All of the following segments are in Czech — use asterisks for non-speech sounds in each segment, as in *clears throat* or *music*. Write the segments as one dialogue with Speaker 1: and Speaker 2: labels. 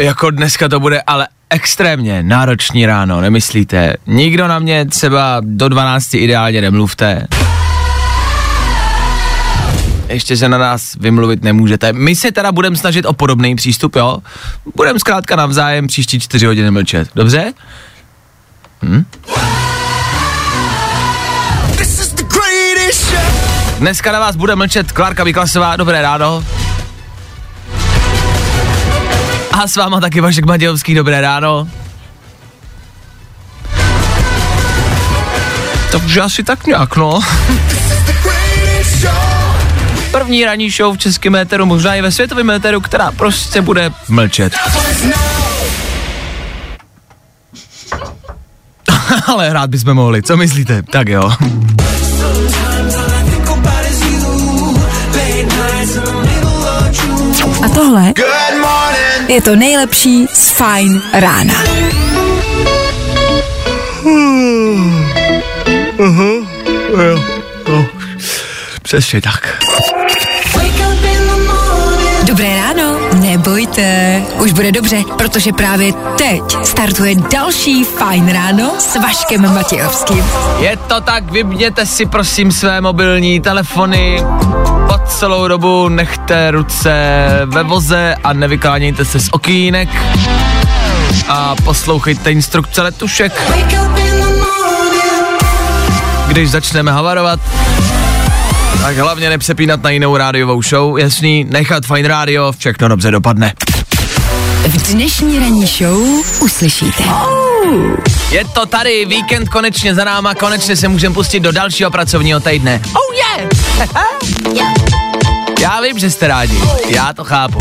Speaker 1: Jako dneska to bude ale extrémně náročný ráno, nemyslíte? Nikdo na mě třeba do 12 ideálně nemluvte. Ještě se na nás vymluvit nemůžete. My se teda budeme snažit o podobný přístup, jo? Budeme zkrátka navzájem příští čtyři hodiny mlčet, dobře? Hm? Dneska na vás bude mlčet Klárka Miklasová, dobré ráno. A s váma taky Vašek Matějovský, dobré ráno. Takže asi tak nějak, no. První ranní show v českém éteru, možná i ve světovém éteru, která prostě bude mlčet. *laughs* Ale rád bychom mohli, co myslíte? Tak jo.
Speaker 2: A tohle je to nejlepší z Fajn rána.
Speaker 1: Přesně tak.
Speaker 3: Wake up in the morning.
Speaker 2: Dobré ráno, nebojte, už bude dobře, protože právě teď startuje další Fajn ráno s Vaškem Matějovským.
Speaker 1: Je to tak, vybněte si prosím své mobilní telefony, celou dobu nechte ruce ve voze a nevyklánějte se z okýnek a poslouchejte instrukce letušek, když začneme havarovat. Tak hlavně nepřepínat na jinou rádiovou show, jasný, nechat fajn rádio, všechno dobře dopadne.
Speaker 2: V dnešní ranní show uslyšíte.
Speaker 1: Je to tady, víkend konečně za náma, konečně se můžeme pustit do dalšího pracovního týdne. Oh yeah! *laughs* Já vím, že jste rádi, já to chápu.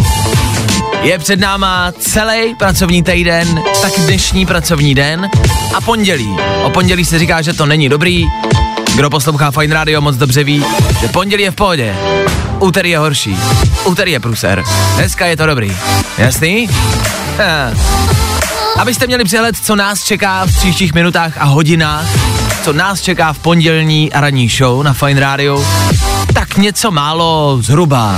Speaker 1: Je před náma celý pracovní týden, taky dnešní pracovní den a pondělí. O pondělí se říká, že to není dobrý. Kdo poslouchá Fine Radio moc dobře ví, že pondělí je v pohodě. Úterý je horší. Úterý je pruser. Dneska je to dobrý. Jasný? Ha. Abyste měli přehled, co nás čeká v příštích minutách a hodinách, co nás čeká v pondělní ranní show na Fine Radio, tak něco málo zhruba.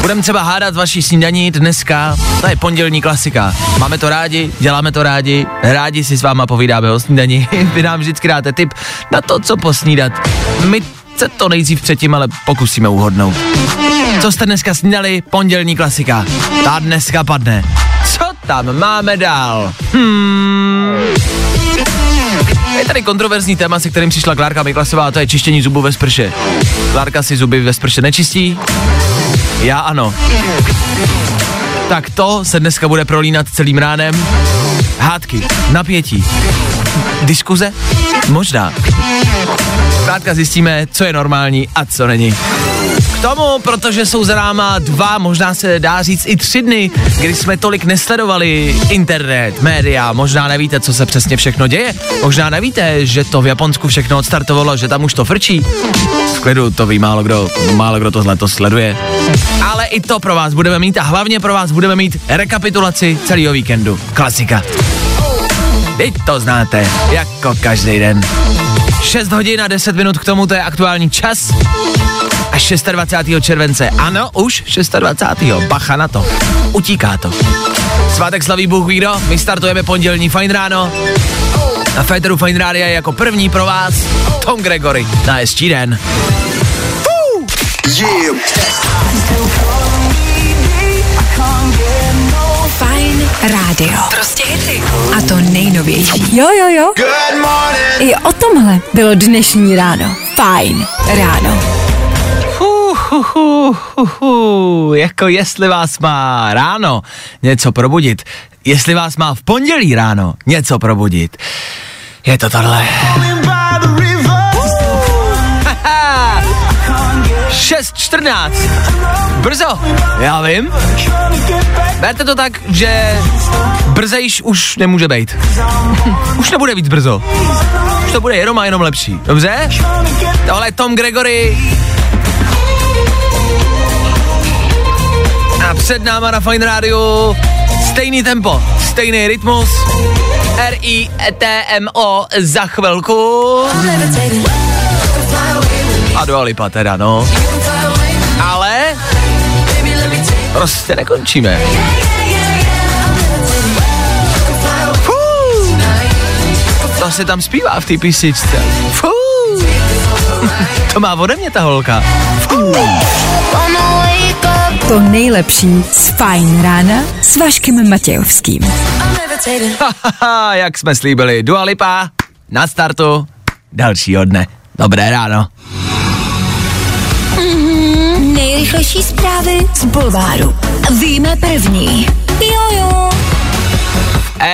Speaker 1: Budeme třeba hádat vaší snídaní dneska, to je pondělní klasika. Máme to rádi, děláme to rádi, rádi si s váma povídáme o snídaní. *laughs* Vy nám vždycky dáte tip na to, co posnídat. My se to nejdřív předtím, ale pokusíme uhodnout. Co jste dneska snídali? Pondělní klasika. Ta dneska padne. Co tam máme dál? Hmm. Je tady kontroverzní téma, se kterým přišla Klárka Miklasová, a to je čištění zubů ve sprše. Klárka si zuby ve sprše nečistí, já ano. Tak to se dneska bude prolínat celým ránem. Hádky, napětí, diskuze? Možná. Zkrátka zjistíme, co je normální a co není. Tomu, protože jsou za náma dva, možná se dá říct i tři dny, kdy jsme tolik nesledovali internet, média, možná nevíte, co se přesně všechno děje, možná nevíte, že to v Japonsku všechno odstartovalo, že tam už to frčí. V klidu to ví málo kdo, málo kdo tohle to sleduje. Ale i to pro vás budeme mít a hlavně pro vás budeme mít rekapitulaci celého víkendu. Klasika. Teď to znáte, jako každý den. 6 hodin a 10 minut k tomu, to je aktuální čas. A 26. července, ano, už 26. Bacha na to. Utíká to. Svátek slaví Bůh ví kdo, my startujeme pondělní fajn ráno. Na Féteru Fine Rádia je jako první pro vás Tom Gregory na den.
Speaker 2: Fajn rádio. Prostě hity. A to nejnovější. Jo, jo, jo. Good morning. I o tomhle bylo dnešní ráno. Fajn ráno.
Speaker 1: Hu, hu, hu, hu, hu. Jako jestli vás má ráno něco probudit, jestli vás má v pondělí ráno něco probudit, je to tohle. 6.14. Brzo, já vím. Berte to tak, že brzejš už nemůže být. už nebude víc brzo. Už to bude jenom a jenom lepší. Dobře? Tohle je Tom Gregory. A před náma na Fine Radio stejný tempo, stejný rytmus. R-I-T-M-O za chvilku. A Dua Lipa teda, no. Prostě nekončíme. To se tam zpívá v té písničce. To má ode mě ta holka.
Speaker 2: To nejlepší z Fajn rána s Vaškem Matějovským.
Speaker 1: Jak jsme slíbili, Dua Lipa na startu dalšího dne. Dobré ráno.
Speaker 2: Nejrychlejší zprávy z Bulváru. Víme první. Jojo.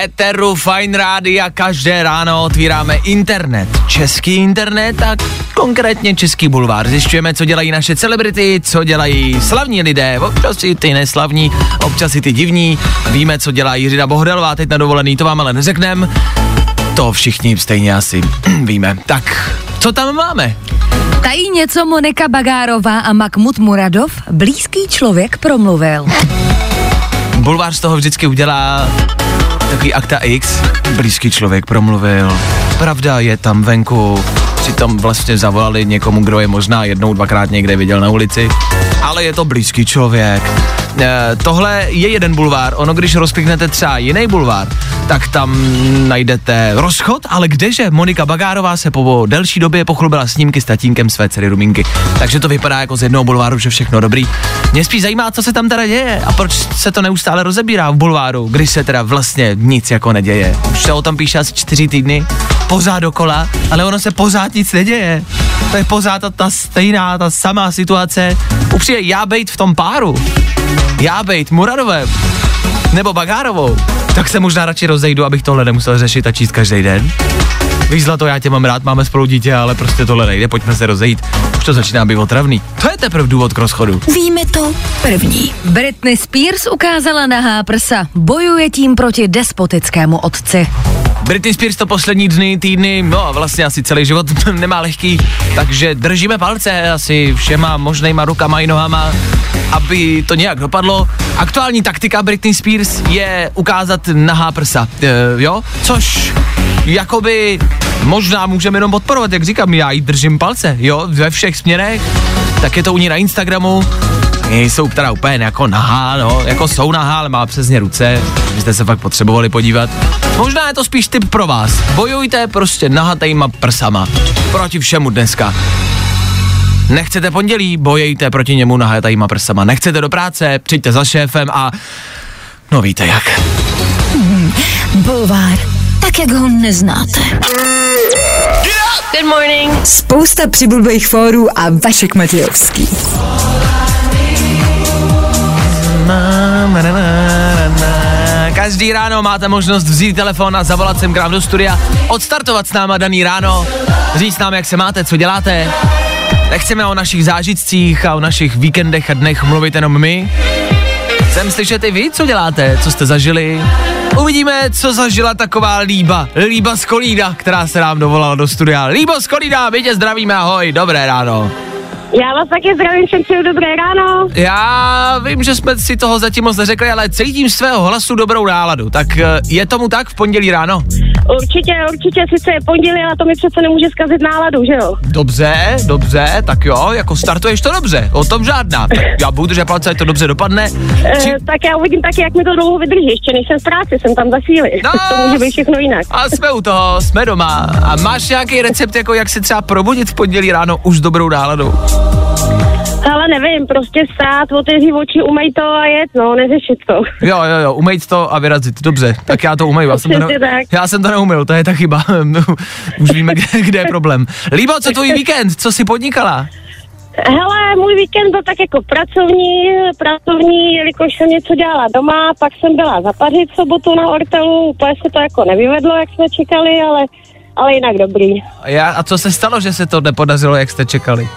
Speaker 1: Éteru Fine Rádia každé ráno otvíráme internet. Český internet a konkrétně Český bulvár. Zjišťujeme, co dělají naše celebrity, co dělají slavní lidé, občas i ty neslavní, občas i ty divní. Víme, co dělá Jiřina Bohdelová teď na dovolený, to vám ale neřekneme. To všichni stejně asi *clears throat* víme. Tak, co tam máme?
Speaker 4: Tají něco Monika Bagárová a Mahmud Muradov? Blízký člověk promluvil.
Speaker 1: Bulvár z toho vždycky udělá takový akta X. Blízký člověk promluvil. Pravda je tam venku. Přitom vlastně zavolali někomu, kdo je možná jednou, dvakrát někde viděl na ulici. Ale je to blízký člověk. E, tohle je jeden bulvár. Ono, když rozkliknete třeba jiný bulvár, tak tam najdete rozchod, ale kdeže? Monika Bagárová se po delší době pochlubila snímky s tatínkem své dcery Ruminky. Takže to vypadá jako z jednoho bulváru, že všechno dobrý. Mě spíš zajímá, co se tam teda děje a proč se to neustále rozebírá v bulváru, když se teda vlastně nic jako neděje. Už se o tom píše asi čtyři týdny, pořád dokola, ale ono se pořád nic neděje. To je pořád ta, ta stejná, ta samá situace. Upřímně, já bejt v tom páru, já bejt Muradovem, nebo Bagárovou, tak se možná radši rozejdu, abych tohle nemusel řešit a číst každý den. Víš, Zlato, já tě mám rád, máme spolu dítě, ale prostě tohle nejde, pojďme se rozejít. Už to začíná být otravný. To je teprve důvod k rozchodu.
Speaker 2: Víme to první.
Speaker 4: Britney Spears ukázala nahá prsa. Bojuje tím proti despotickému otci.
Speaker 1: Britney Spears to poslední dny, týdny, no vlastně asi celý život *laughs* nemá lehký, takže držíme palce asi všema možnýma rukama i nohama, aby to nějak dopadlo. Aktuální taktika Britney Spears je ukázat nahá prsa, e, jo, což jakoby možná můžeme jenom podporovat, jak říkám, já jí držím palce, jo, ve všech směrech, tak je to u ní na Instagramu, jsou teda úplně jako nahá, no, jako jsou nahá, ale má přesně ruce, byste se fakt potřebovali podívat. Možná je to spíš tip pro vás. Bojujte prostě nahatejma prsama. Proti všemu dneska. Nechcete pondělí, bojejte proti němu nahatejma prsama. Nechcete do práce, přijďte za šéfem a... No víte jak.
Speaker 2: Bulvár. Tak, jak ho neznáte.
Speaker 3: Good morning.
Speaker 2: Spousta přibulbých fórů a Vašek Matějovský.
Speaker 1: Každý ráno máte možnost vzít telefon a zavolat sem k nám do studia, odstartovat s náma daný ráno, říct nám, jak se máte, co děláte. Nechceme o našich zážitcích a o našich víkendech a dnech mluvit jenom my. Chcem slyšet i vy, co děláte, co jste zažili. Uvidíme, co zažila taková Líba. Líba z Kolída, která se nám dovolala do studia. Líbo z Kolída, my tě zdravíme, ahoj, dobré ráno.
Speaker 5: Já vás taky zdravím, všem přeju dobré ráno.
Speaker 1: Já vím, že jsme si toho zatím moc neřekli, ale cítím svého hlasu dobrou náladu. Tak eh, je tomu tak v pondělí ráno?
Speaker 5: Určitě, určitě, sice je pondělí, ale to mi přece nemůže zkazit náladu, že jo?
Speaker 1: Dobře, dobře, tak jo, jako startuješ to dobře, o tom žádná. Tak já budu držet palce, ať to dobře dopadne. Či...
Speaker 5: E, tak já uvidím taky, jak mi to dlouho vydrží, ještě než jsem v práci, jsem tam za chvíli.
Speaker 1: No,
Speaker 5: to může být všechno jinak.
Speaker 1: A jsme u toho, jsme doma. A máš nějaký recept, jako jak se třeba probudit v pondělí ráno už s dobrou náladou?
Speaker 5: Ale nevím, prostě stát, otevřít oči, umej to a jet, no, neřešit to.
Speaker 1: Jo, jo, jo, umejt to a vyrazit, dobře, tak já to umejím, já jsem to, ne, já jsem to neumil, to je ta chyba, *laughs* už víme, kde, kde je problém. Líbo, co tvůj víkend, co jsi podnikala?
Speaker 5: Hele, můj víkend byl tak jako pracovní, pracovní, jelikož jsem něco dělala doma, pak jsem byla zapařit v sobotu na Ortelu, úplně se to jako nevyvedlo, jak jsme čekali, ale, ale jinak dobrý.
Speaker 1: A, já, a co se stalo, že se to nepodařilo, jak jste čekali?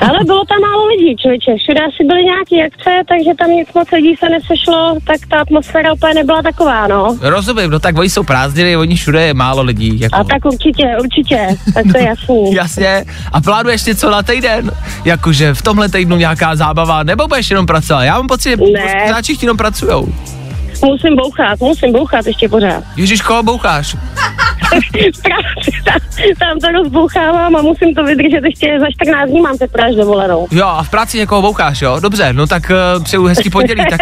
Speaker 5: Ale bylo tam málo lidí, člověče. Všude asi byly nějaké akce, takže tam nic moc lidí se nesešlo, tak ta atmosféra úplně nebyla taková, no.
Speaker 1: Rozumím, no tak oni jsou prázdniny, oni všude je málo lidí. Jako.
Speaker 5: A tak určitě, určitě, tak to je jasný. *laughs*
Speaker 1: Jasně. A plánuješ něco na týden? Jakože v tomhle týdnu nějaká zábava, nebo budeš jenom pracovat? Já mám pocit, že
Speaker 5: Ne.
Speaker 1: hráči jenom pracujou.
Speaker 5: Musím bouchat, musím bouchat ještě pořád.
Speaker 1: Ježíš, koho boucháš?
Speaker 5: V práci tam, tam to rozbouchávám a musím to vydržet ještě za 14 dní mám teprve až dovolenou.
Speaker 1: Jo, a v práci někoho boucháš, jo? Dobře, no tak uh, přeju hezký pondělí, tak,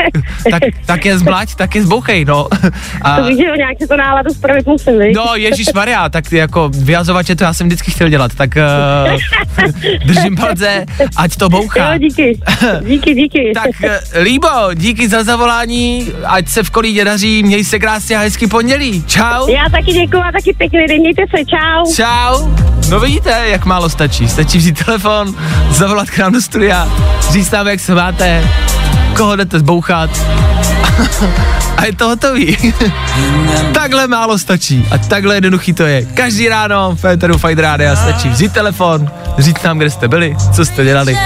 Speaker 1: tak, tak je zblať, tak je zbouchej, no. *laughs* A,
Speaker 5: To víš, že jo, nějak si to náladu spravit musím, víš?
Speaker 1: no, Ježíš Maria, tak ty jako vyjazovače to já jsem vždycky chtěl dělat, tak uh, *laughs* držím palce, ať to bouchá.
Speaker 5: Jo, díky, díky, díky. *laughs*
Speaker 1: Tak eh, Líbo, díky za zavolání, ať se v kolídě daří, měj se krásně a hezký pondělí. Čau.
Speaker 5: Já taky děkuju a taky pěkný den, mějte se, čau.
Speaker 1: Čau. No vidíte, jak málo stačí. Stačí vzít telefon, zavolat k nám do studia, říct nám, jak se máte, koho jdete zbouchat. A je to hotový. takhle málo stačí. A takhle jednoduchý to je. Každý ráno v Féteru Fight Rádia stačí vzít telefon, říct nám, kde jste byli, co jste dělali,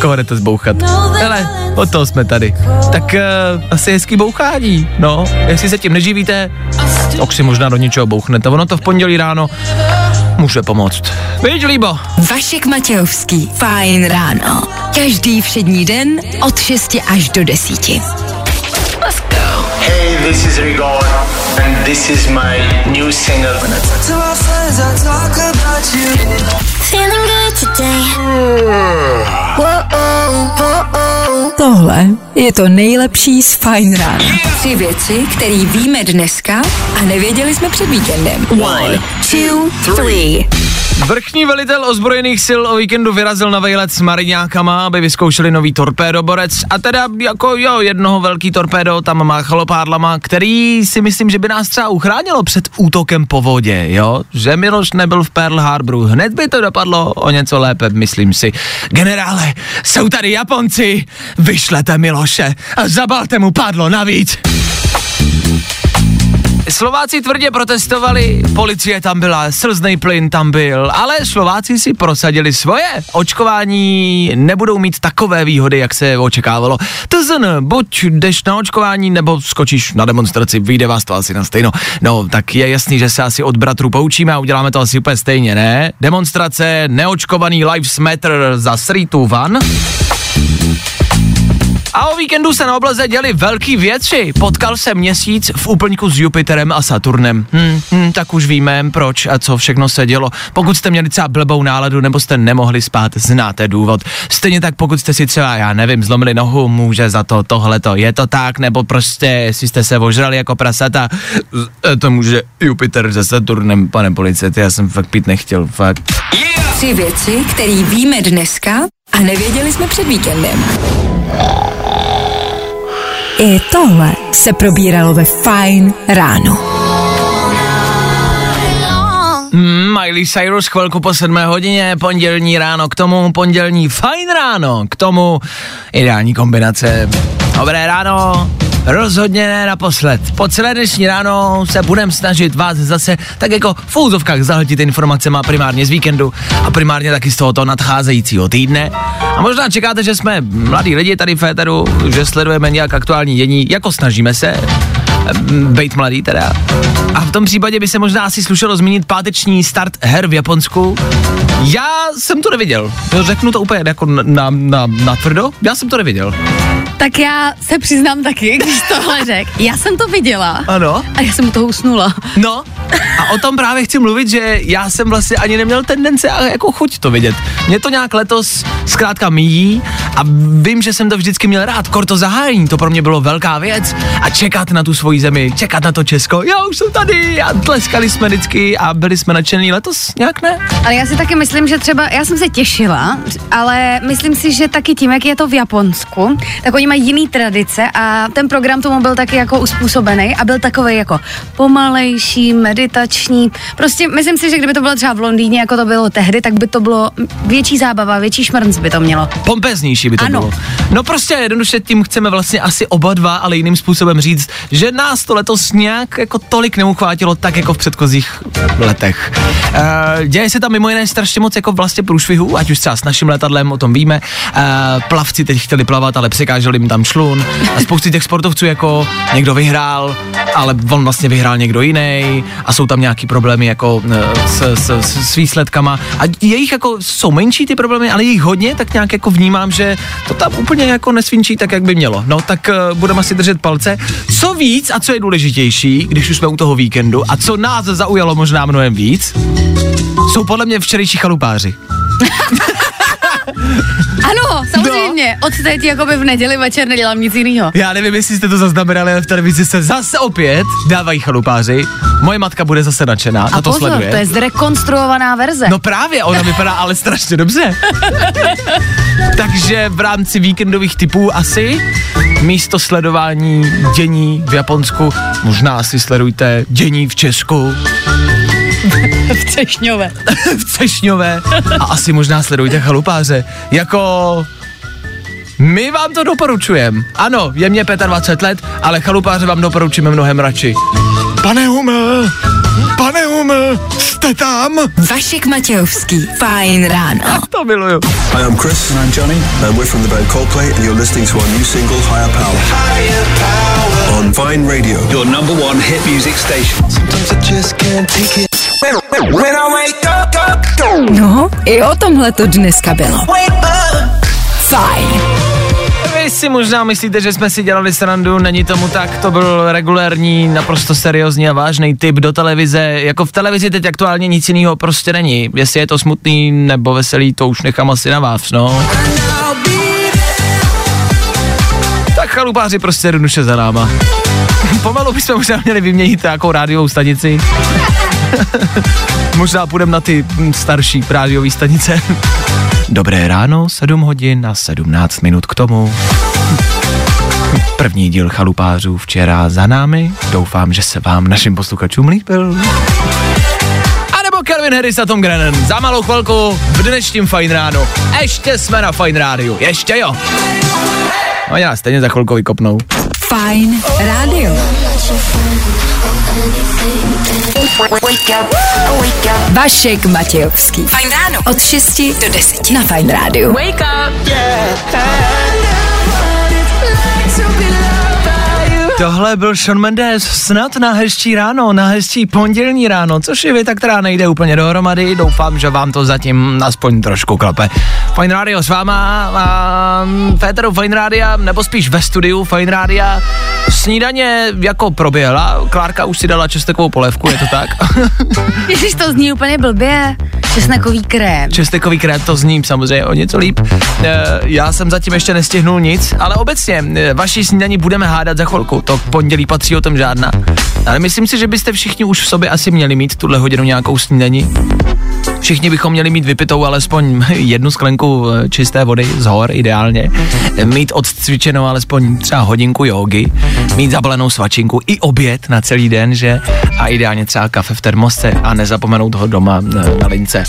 Speaker 1: koho jdete zbouchat. Hele, od toho jsme tady. Tak uh, asi hezký bouchání, no. Jestli se tím neživíte, tak si možná do něčeho bouchnete. Ono to v pondělí ráno může pomoct. Víš, Líbo?
Speaker 2: Vašek Matějovský. Fajn ráno. Každý všední den od 6 až do 10.
Speaker 6: This is Rigor, and this is my new single.
Speaker 3: Feeling good today.
Speaker 2: Tohle je to nejlepší z Fajn rána. Tři věci, které víme dneska a nevěděli jsme před víkendem. One, two, three.
Speaker 1: Vrchní velitel ozbrojených sil o víkendu vyrazil na vejlet s mariňákama, aby vyzkoušeli nový torpédoborec a teda jako jo, jednoho velký torpédo tam má chalopádlama, který si myslím, že by nás třeba uchránilo před útokem po vodě, jo? Že Miloš nebyl v Pearl Harboru, hned by to dopadlo o něco lépe, myslím si. Generále, jsou tady Japonci, vyšlete Miloše a zabalte mu padlo navíc. Slováci tvrdě protestovali, policie tam byla, slzný plyn tam byl, ale Slováci si prosadili svoje. Očkování nebudou mít takové výhody, jak se očekávalo. TZN, buď jdeš na očkování, nebo skočíš na demonstraci, vyjde vás to asi na stejno. No, tak je jasný, že se asi od bratrů poučíme a uděláme to asi úplně stejně, ne? Demonstrace, neočkovaný Lives Matter za Sritu Van. A o víkendu se na oblaze děli velký věci. Potkal se měsíc v úplňku s Jupiterem a Saturnem. Hm, hm, tak už víme, proč a co všechno se dělo. Pokud jste měli třeba blbou náladu nebo jste nemohli spát, znáte důvod. Stejně tak, pokud jste si třeba, já nevím, zlomili nohu, může za to tohleto. Je to tak, nebo prostě, jestli jste se ožrali jako prasata, to může Jupiter se Saturnem, pane policajt, já jsem fakt pít nechtěl, fakt.
Speaker 2: Tři věci, které víme dneska a nevěděli jsme před víkendem. I tohle se probíralo ve Fajn ráno.
Speaker 1: Mm, Miley Cyrus chvilku po sedmé hodině, pondělní ráno, k tomu pondělní fajn ráno, k tomu ideální kombinace. Dobré ráno, rozhodně ne naposled. Po celé dnešní ráno se budeme snažit vás zase tak jako v úzovkách zahltit informacema primárně z víkendu a primárně taky z tohoto nadcházejícího týdne. A možná čekáte, že jsme mladí lidi tady v Féteru, že sledujeme nějak aktuální dění, jako snažíme se, Bejt mladý teda. A v tom případě by se možná asi slušelo zmínit páteční start her v Japonsku. Já jsem to neviděl. Řeknu to úplně jako na, na, na, na tvrdo. Já jsem to neviděl.
Speaker 4: Tak já se přiznám taky, když tohle řek. Já jsem to viděla
Speaker 1: Ano.
Speaker 4: a já jsem u toho usnula.
Speaker 1: No, a o tom právě chci mluvit, že já jsem vlastně ani neměl tendence a jako chuť to vidět. Mě to nějak letos zkrátka míjí a vím, že jsem to vždycky měl rád. Korto zahájení, to pro mě bylo velká věc a čekat na tu svoji zemi, čekat na to Česko. Jo, už jsou tady a tleskali jsme vždycky a byli jsme nadšení letos, nějak ne?
Speaker 4: Ale já si taky myslím, že třeba, já jsem se těšila, ale myslím si, že taky tím, jak je to v Japonsku, tak oni mají jiný tradice a ten program tomu byl taky jako uspůsobený a byl takový jako pomalejší, meditační. Prostě myslím si, že kdyby to bylo třeba v Londýně, jako to bylo tehdy, tak by to bylo větší zábava, větší šmrnc by to mělo.
Speaker 1: Pompeznější by to
Speaker 4: Ano.
Speaker 1: bylo. No prostě jednoduše tím chceme vlastně asi oba dva, ale jiným způsobem říct, že nás to letos nějak jako tolik neuchvátilo, tak jako v předchozích letech. Uh, děje se tam mimo jiné strašně moc jako vlastně průšvihů, ať už třeba s naším letadlem, o tom víme. Uh, plavci teď chtěli plavat, ale překáželi jim tam člun. A spousty těch sportovců jako někdo vyhrál, ale on vlastně vyhrál někdo jiný a jsou tam nějaký problémy jako eh, s, s, s, výsledkama a jejich jako jsou menší ty problémy, ale jich hodně, tak nějak jako vnímám, že to tam úplně jako nesvinčí tak, jak by mělo. No tak uh, budeme si držet palce. Co víc a co je důležitější, když už jsme u toho víkendu a co nás zaujalo možná mnohem víc, jsou podle mě včerejší chalupáři. *laughs* *laughs*
Speaker 4: Ano, samozřejmě. Od teď jako by v neděli večer nedělám nic jiného.
Speaker 1: Já nevím, jestli jste to zaznamenali, ale v televizi se zase opět dávají chalupáři. Moje matka bude zase nadšená,
Speaker 4: A
Speaker 1: na to
Speaker 4: pozor,
Speaker 1: sleduje.
Speaker 4: to je zrekonstruovaná verze.
Speaker 1: No právě, ona *laughs* vypadá ale strašně dobře. Takže v rámci víkendových typů asi místo sledování dění v Japonsku, možná si sledujte dění v Česku, *laughs*
Speaker 4: v Třešňové. *laughs*
Speaker 1: v Cešňové a asi možná sledujte chalupáře. Jako... My vám to doporučujeme. Ano, je mě 25 let, ale chalupáře vám doporučíme mnohem radši. Pane Hume, pane Hume, jste tam?
Speaker 2: Vašek Matějovský, fajn ráno. *laughs*
Speaker 1: To miluju.
Speaker 7: Hi, I'm Chris. And I'm Johnny. And we're from the band Coldplay, and you're listening to our new single, Higher Power. On Vine Radio.
Speaker 8: Your number one hit music station.
Speaker 2: No, i o tomhle to dneska bylo. Fajn.
Speaker 1: Vy si možná myslíte, že jsme si dělali srandu, není tomu tak, to byl regulérní, naprosto seriózní a vážný typ do televize. Jako v televizi teď aktuálně nic jiného prostě není. Jestli je to smutný nebo veselý, to už nechám asi na vás, no. Tak chalupáři prostě jednoduše za náma. *laughs* Pomalu bychom možná měli vyměnit nějakou rádiovou stanici. *laughs* možná půjdeme na ty mm, starší rádiové stanice. *laughs* Dobré ráno, 7 hodin a 17 minut k tomu. První díl chalupářů včera za námi. Doufám, že se vám našim posluchačům líbil. A nebo Calvin Harris a Tom Grennan. Za malou chvilku v dnešním Fajn ráno. Ještě jsme na Fajn rádiu. Ještě jo. No já stejně za chvilku vykopnou.
Speaker 2: Fajn rádio. Vašek Matějovský. Fajn ráno. Od 6 do 10 na Fajn rádiu. Wake up.
Speaker 1: Tohle byl Sean Mendes, snad na hezčí ráno, na hezčí pondělní ráno, což je věta, která nejde úplně dohromady. Doufám, že vám to zatím aspoň trošku klepe. Fine Radio s váma, a Féteru Fine Radio, nebo spíš ve studiu Fine Radio. Snídaně jako proběhla, Klárka už si dala čestekovou polévku, je to tak? *laughs*
Speaker 4: Ježiš, to zní úplně blbě. Česnekový krém.
Speaker 1: Čestekový krém to zní samozřejmě o něco líp. E, já jsem zatím ještě nestihnul nic, ale obecně e, vaší snídaní budeme hádat za chvilku. To pondělí patří o tom žádná. Ale myslím si, že byste všichni už v sobě asi měli mít tuhle hodinu nějakou snídaní. Všichni bychom měli mít vypitou alespoň jednu sklenku eh, čisté vody z hor ideálně, mít odcvičenou alespoň třeba hodinku jogy, mít zabalenou svačinku i oběd na celý den, že? A ideálně třeba kafe v termosce a nezapomenout ho doma eh, na lince.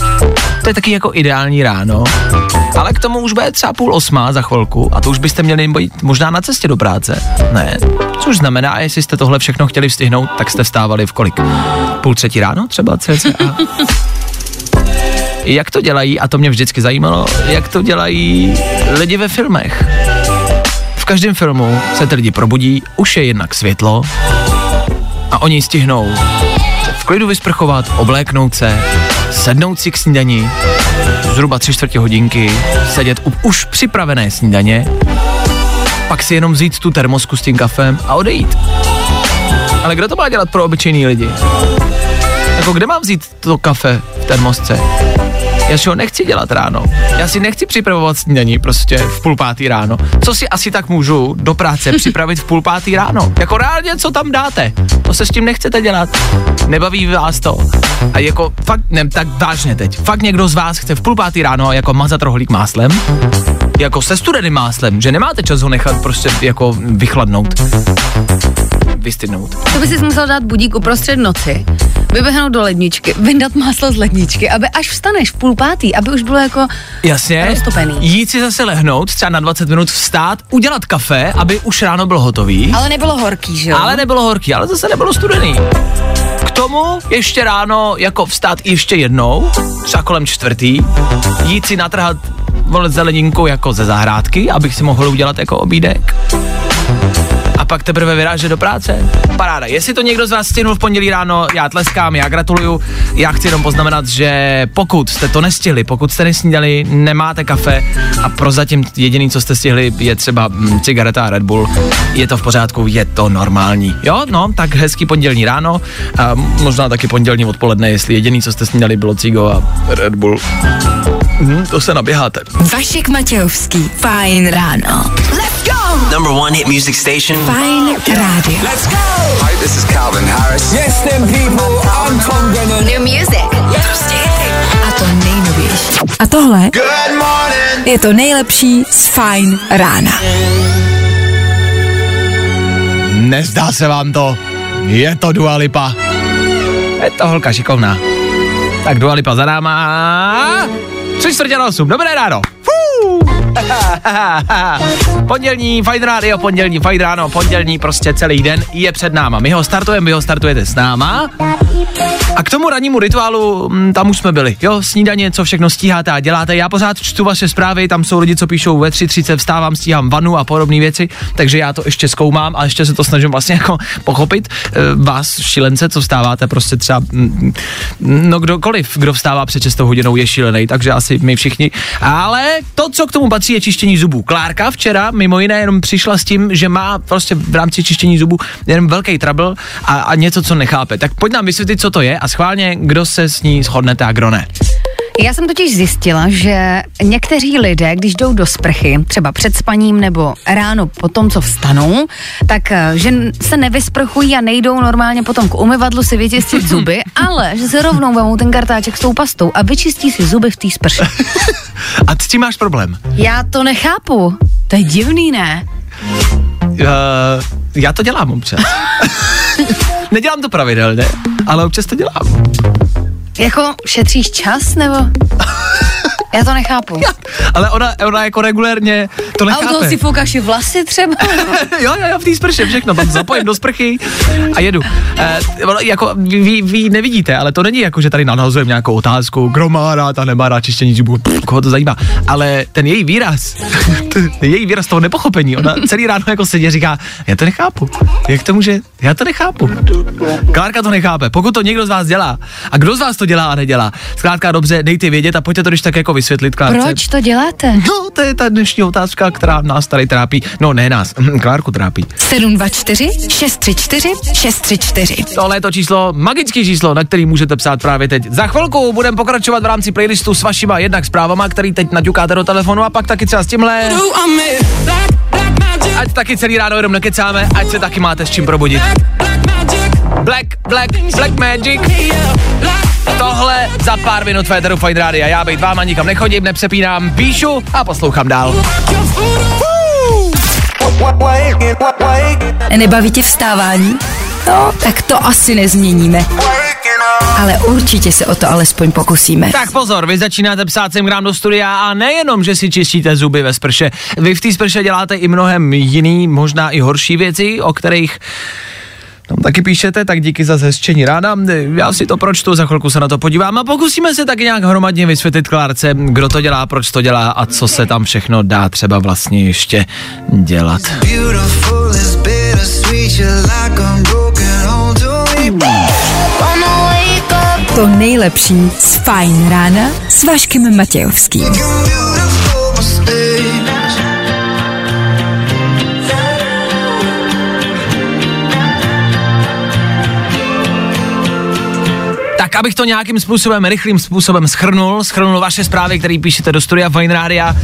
Speaker 1: To je taky jako ideální ráno, ale k tomu už bude třeba půl osmá za chvilku a to už byste měli být možná na cestě do práce. Ne, což znamená, jestli jste tohle všechno chtěli vstihnout, tak jste vstávali v kolik? Půl třetí ráno třeba cca? *laughs* jak to dělají, a to mě vždycky zajímalo, jak to dělají lidi ve filmech. V každém filmu se ty lidi probudí, už je jednak světlo a oni stihnou v klidu vysprchovat, obléknout se, sednout si k snídani, zhruba tři čtvrtě hodinky, sedět u už připravené snídaně, pak si jenom vzít tu termosku s tím kafem a odejít. Ale kdo to má dělat pro obyčejný lidi? Jako kde mám vzít to kafe v termosce? Já si ho nechci dělat ráno. Já si nechci připravovat snídaní prostě v půl pátý ráno. Co si asi tak můžu do práce *laughs* připravit v půl pátý ráno? Jako reálně, co tam dáte? To se s tím nechcete dělat. Nebaví vás to. A jako fakt, ne, tak vážně teď. Fakt někdo z vás chce v půl pátý ráno jako mazat rohlík máslem? Jako se studeným máslem, že nemáte čas ho nechat prostě jako vychladnout. Vystydnout.
Speaker 4: To by si musel dát budík uprostřed noci. vyběhnout do ledničky, vyndat máslo z ledničky, aby až vstaneš v půl pátý, aby už bylo jako
Speaker 1: Jasně.
Speaker 4: Roztopený.
Speaker 1: Jít si zase lehnout, třeba na 20 minut vstát, udělat kafe, aby už ráno bylo hotový.
Speaker 4: Ale nebylo horký, že jo?
Speaker 1: Ale nebylo horký, ale zase nebylo studený. K tomu ještě ráno jako vstát ještě jednou, třeba kolem čtvrtý, jít si natrhat vole zeleninku jako ze zahrádky, abych si mohl udělat jako obídek. Pak teprve vyrážet do práce. Paráda. Jestli to někdo z vás stihnul v pondělí ráno, já tleskám, já gratuluju. Já chci jenom poznamenat, že pokud jste to nestihli, pokud jste nesnídali, nemáte kafe a prozatím jediný, co jste stihli, je třeba mm, cigareta a Red Bull, je to v pořádku, je to normální. Jo, no, tak hezký pondělní ráno a možná taky pondělní odpoledne, jestli jediný, co jste snídali, bylo cigo a Red Bull. Hm, to se naběháte.
Speaker 2: Vašek Matějovský, fajn ráno.
Speaker 9: Number one hit music station.
Speaker 2: Fajn rádio.
Speaker 9: Let's go! Hi, this is Calvin Harris.
Speaker 8: Yes, them people, I'm Tom Grennan.
Speaker 2: New music. Prostě. A to nejnovější. A tohle
Speaker 9: Good morning.
Speaker 2: je to nejlepší z fajn rána.
Speaker 1: Nezdá se vám to? Je to Dua Lipa. Je to holka šikovná. Tak Dua Lipa za náma. Tři čtvrtě na osm. Dobré ráno. Fú. *laughs* pondělní Fajn rádio, pondělní Fajn ráno, pondělní prostě celý den je před náma. My ho startujeme, vy ho startujete s náma. A k tomu rannímu rituálu, mm, tam už jsme byli. Jo, snídaně, co všechno stíháte a děláte. Já pořád čtu vaše zprávy, tam jsou lidi, co píšou ve 3.30 vstávám, stíhám vanu a podobné věci, takže já to ještě zkoumám a ještě se to snažím vlastně jako pochopit. E, vás, šílence, co vstáváte, prostě třeba, mm, no kdokoliv, kdo vstává před 6 hodinou, je šílený, takže asi my všichni. Ale to, co k tomu patří, je čištění zubů. Klárka včera mimo jiné jenom přišla s tím, že má prostě v rámci čištění zubů jenom velký trouble a, a něco, co nechápe. Tak pojď nám vysvětlit, co to je a schválně, kdo se s ní shodnete a kdo ne.
Speaker 4: Já jsem totiž zjistila, že někteří lidé, když jdou do sprchy, třeba před spaním nebo ráno po tom, co vstanou, tak eh, že se nevysprchují a nejdou normálně potom k umyvadlu si vyčistit *laughs* zuby, ale že se rovnou vemou ten kartáček s tou pastou a vyčistí si zuby v té sprše. *laughs*
Speaker 1: A s tím máš problém?
Speaker 4: Já to nechápu. To je divný, ne?
Speaker 1: Uh, já to dělám občas. *laughs* Nedělám to pravidelně, ale občas to dělám.
Speaker 4: Jako šetříš čas, nebo? *laughs* Já to nechápu.
Speaker 1: Ale ona, ona jako regulérně to
Speaker 4: A u
Speaker 1: nechápe.
Speaker 4: toho si foukáš i vlasy třeba? *laughs*
Speaker 1: jo, jo, jo, v té sprše všechno, tam zapojím do sprchy a jedu. E, jako vy, vy, nevidíte, ale to není jako, že tady nadhazujeme nějakou otázku, kdo má rád a nemá rád čištění zubů, koho to zajímá. Ale ten její výraz, *laughs* ten její výraz toho nepochopení, ona celý ráno jako sedí a říká, já to nechápu. Jak to může, já to nechápu. Klárka to nechápe. Pokud to někdo z vás dělá, a kdo z vás to dělá a nedělá, zkrátka dobře, dejte vědět a pojďte to když tak jako vysvětlit, Klárce.
Speaker 4: Proč to děláte?
Speaker 1: No, to je ta dnešní otázka, která nás tady trápí. No, ne nás, *clears throat* Klárku trápí.
Speaker 2: 724 634 634.
Speaker 1: Tohle je to číslo, magické číslo, na který můžete psát právě teď. Za chvilku budeme pokračovat v rámci playlistu s vašima jednak zprávama, který teď naťukáte do telefonu a pak taky třeba s tímhle. Ať taky celý ráno jenom nekecáme, ať se taky máte s čím probudit. Black, Black, Black Magic. Tohle za pár minut Féteru Fine Radio. Já být váma nikam nechodím, nepřepínám, píšu a poslouchám dál.
Speaker 2: Nebaví tě vstávání? No, tak to asi nezměníme. Ale určitě se o to alespoň pokusíme.
Speaker 1: Tak pozor, vy začínáte psát sem do studia a nejenom, že si čistíte zuby ve sprše. Vy v té sprše děláte i mnohem jiný, možná i horší věci, o kterých tam taky píšete, tak díky za zhezčení ráda. Já si to pročtu, za chvilku se na to podívám a pokusíme se taky nějak hromadně vysvětlit Klárce, kdo to dělá, proč to dělá a co se tam všechno dá třeba vlastně ještě dělat.
Speaker 2: To nejlepší z Fajn rána s Vaškem Matějovským.
Speaker 1: Tak abych to nějakým způsobem, rychlým způsobem schrnul, schrnul vaše zprávy, které píšete do studia Fine Rádia,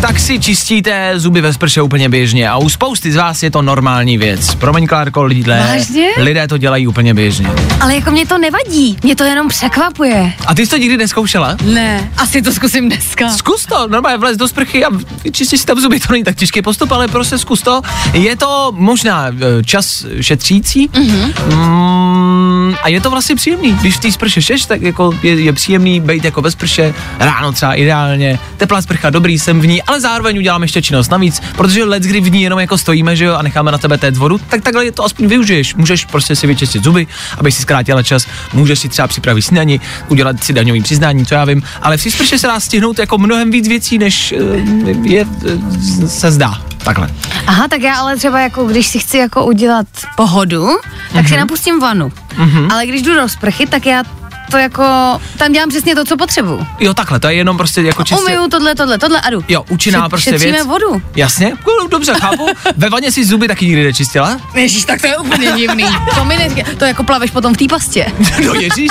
Speaker 1: tak si čistíte zuby ve sprše úplně běžně a u spousty z vás je to normální věc. Promiň, Klárko, lidé,
Speaker 4: Vážně?
Speaker 1: lidé to dělají úplně běžně.
Speaker 4: Ale jako mě to nevadí, mě to jenom překvapuje.
Speaker 1: A ty jsi to nikdy neskoušela?
Speaker 4: Ne, asi to zkusím dneska.
Speaker 1: Zkus to, normálně vlez do sprchy a čistí si tam zuby, to není tak těžký postup, ale prostě zkus to. Je to možná eh, čas šetřící, mm-hmm. mm, a je to vlastně příjemný, když v té sprše šeš, tak jako je, je příjemný být jako ve sprše, ráno třeba ideálně, teplá sprcha, dobrý jsem v ní, ale zároveň udělám ještě činnost navíc, protože let, kdy v ní jenom jako stojíme, že jo, a necháme na tebe téct vodu, tak takhle to aspoň využiješ. Můžeš prostě si vyčistit zuby, aby si zkrátila čas, můžeš si třeba připravit snídani, udělat si daňový přiznání, co já vím, ale v té sprše se dá stihnout jako mnohem víc věcí, než eh, je, eh, se zdá. Takhle.
Speaker 4: Aha, tak já ale třeba jako, když si chci jako udělat pohodu, tak
Speaker 1: Mhm.
Speaker 4: si napustím vanu. Ale když jdu do sprchy, tak já to jako, tam dělám přesně to, co potřebuju.
Speaker 1: Jo, takhle, to je jenom prostě jako čistě...
Speaker 4: Umyju tohle, tohle, tohle a jdu.
Speaker 1: Jo, účinná
Speaker 4: Šet-
Speaker 1: prostě
Speaker 4: šetříme
Speaker 1: věc.
Speaker 4: vodu.
Speaker 1: Jasně, no, dobře, chápu. Ve vaně si zuby taky nikdy nečistila?
Speaker 4: Ježíš, tak to je úplně divný. to mi ne, to jako plaveš potom v té pastě. *laughs*
Speaker 1: No ježíš.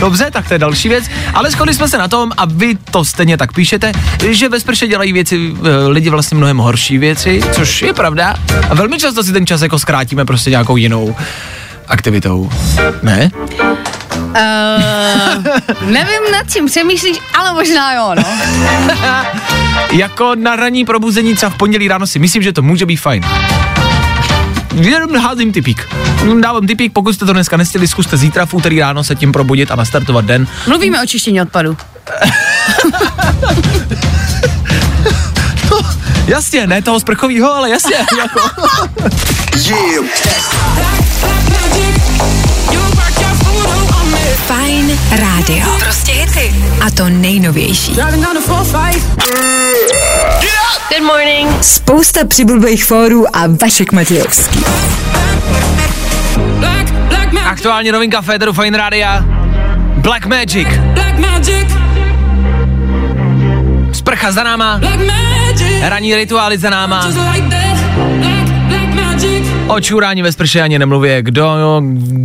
Speaker 1: Dobře, tak to je další věc. Ale shodli jsme se na tom, a vy to stejně tak píšete, že ve sprše dělají věci, eh, lidi vlastně mnohem horší věci, což je pravda. A velmi často si ten čas jako zkrátíme prostě nějakou jinou aktivitou. Ne?
Speaker 4: Uh, nevím nad čím přemýšlíš, ale možná jo, no. *laughs*
Speaker 1: Jako na ranní probuzení třeba v pondělí ráno si myslím, že to může být fajn. Jenom házím typík. Dávám typík, pokud jste to dneska nestihli, zkuste zítra v úterý ráno se tím probudit a nastartovat den.
Speaker 4: Mluvíme o čištění odpadu. *laughs*
Speaker 1: Jasně, ne toho sprchovýho, ale jasně. Jako. *laughs*
Speaker 2: Fajn rádio. Prostě hity. A to nejnovější.
Speaker 3: Good morning.
Speaker 2: Spousta přibulbých fórů a Vašek Matějovský.
Speaker 1: Aktuální novinka Federu Fine Rádia. Black Magic. Sprcha za náma, ranní rituály za náma, o čurání ve sprše ani nemluvě. Kdo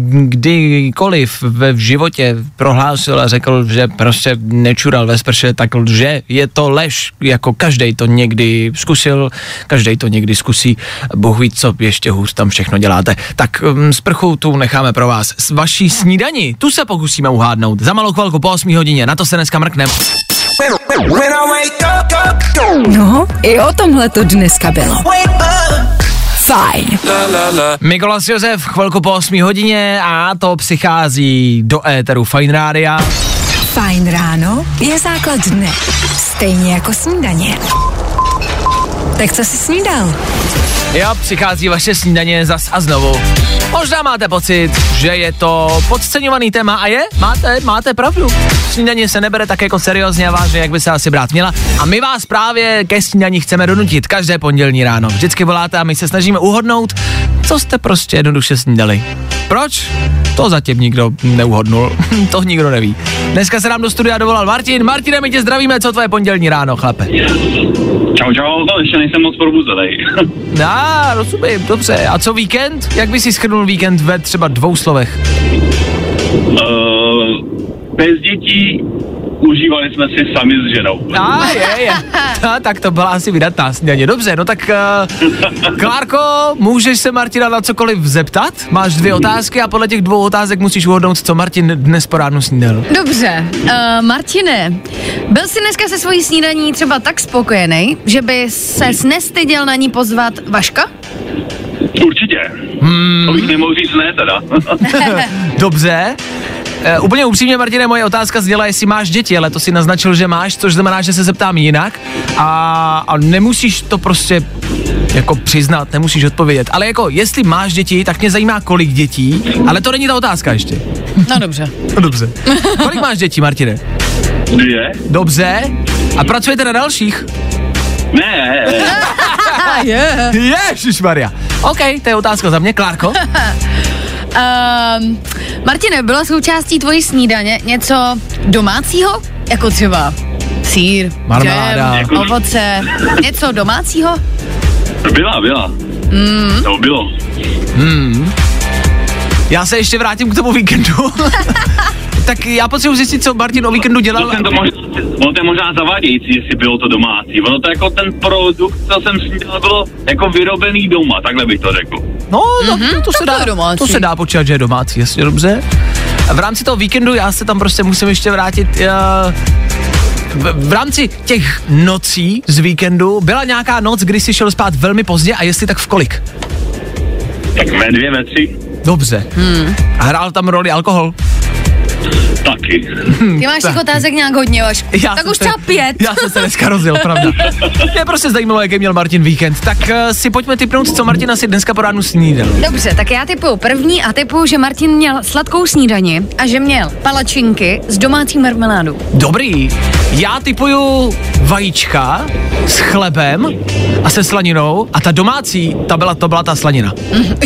Speaker 1: kdykoliv ve životě prohlásil a řekl, že prostě nečural ve sprše, tak lže. Je to lež, jako každý to někdy zkusil, každý to někdy zkusí. Bůh ví, co ještě hůř tam všechno děláte. Tak sprchu tu necháme pro vás. S vaší snídaní, tu se pokusíme uhádnout. Za malou chvilku po 8 hodině, na to se dneska mrkneme.
Speaker 2: No, i o tomhle to dneska bylo. Fajn.
Speaker 1: Mikolas Josef, chvilku po 8 hodině a to přichází do éteru Fine Rádia.
Speaker 2: Fajn ráno je základ dne. Stejně jako snídaně. Tak co jsi snídal?
Speaker 1: Jo, přichází vaše snídaně zas a znovu. Možná máte pocit, že je to podceňovaný téma a je, máte, máte pravdu. Snídaně se nebere tak jako seriózně a vážně, jak by se asi brát měla. A my vás právě ke snídaní chceme donutit každé pondělní ráno. Vždycky voláte a my se snažíme uhodnout, co jste prostě jednoduše snídali. Proč? To zatím nikdo neuhodnul, *laughs* to nikdo neví. Dneska se nám do studia dovolal Martin. Martine, my tě zdravíme, co tvoje pondělní ráno, chlape?
Speaker 10: Čau, čau, no ještě nejsem moc probuzený. *laughs*
Speaker 1: Dá, rozumím, dobře. A co víkend? Jak by si schrnul víkend ve třeba dvou slovech?
Speaker 10: uh, bez dětí užívali jsme si sami s ženou. *laughs*
Speaker 1: A je, je. Ta, tak to byla asi vydatná snídaně. Dobře, no tak uh, Klárko, můžeš se Martina na cokoliv zeptat? Máš dvě otázky a podle těch dvou otázek musíš uhodnout, co Martin dnes po ránu snídal.
Speaker 4: Dobře, uh, Martine, byl jsi dneska se svojí snídaní třeba tak spokojený, že by ses nestyděl na ní pozvat Vaška?
Speaker 10: Určitě. Hmm. To bych nemohl říct ne teda. *laughs* *laughs*
Speaker 1: Dobře. Uh, úplně upřímně, Martine, moje otázka zněla, jestli máš děti, ale to si naznačil, že máš, což znamená, že se zeptám jinak. A, a nemusíš to prostě jako přiznat, nemusíš odpovědět. Ale jako, jestli máš děti, tak mě zajímá, kolik dětí, ale to není ta otázka ještě.
Speaker 4: No dobře.
Speaker 1: No dobře. Kolik máš dětí, Martine?
Speaker 10: Dvě?
Speaker 1: Dobře. A pracujete na dalších?
Speaker 10: Ne. *laughs*
Speaker 4: je.
Speaker 1: Ježišmarja. OK, to je otázka za mě. Klárko? *laughs*
Speaker 4: Um, Martine, bylo součástí tvojí snídaně něco domácího? Jako třeba sír,
Speaker 1: Marmeláda.
Speaker 4: džem, ovoce, něco domácího?
Speaker 10: Byla, byla.
Speaker 4: Mm.
Speaker 10: To bylo.
Speaker 1: Hmm. Já se ještě vrátím k tomu víkendu. *laughs* tak já potřebuji zjistit, co Martin o víkendu dělal.
Speaker 10: To jsem to možná, ono to je možná zavádějící, jestli bylo to domácí. Ono to jako ten produkt, co jsem snídal, bylo jako vyrobený doma, takhle bych to řekl.
Speaker 1: No, mm-hmm, to, se dá, to se dá počítat, že je domácí, jasně dobře. A v rámci toho víkendu já se tam prostě musím ještě vrátit. Uh, v, v rámci těch nocí z víkendu byla nějaká noc, kdy jsi šel spát velmi pozdě a jestli tak v kolik?
Speaker 10: Tak ve dvě, ve tři.
Speaker 1: Dobře.
Speaker 4: Hmm.
Speaker 1: A hrál tam roli alkohol?
Speaker 10: Taky.
Speaker 4: Ty máš těch otázek nějak hodně, Vašku.
Speaker 1: Já
Speaker 4: Tak už třeba pět.
Speaker 1: Já jsem se dneska rozjel, pravda. *laughs* Mě prostě zajímalo, jaký měl Martin víkend. Tak uh, si pojďme typnout, co Martin asi dneska po ránu snídal.
Speaker 4: Dobře, tak já typuju první a typuju, že Martin měl sladkou snídani a že měl palačinky s domácí marmeládou.
Speaker 1: Dobrý. Já typuju vajíčka s chlebem a se slaninou a ta domácí, ta byla, to byla ta slanina.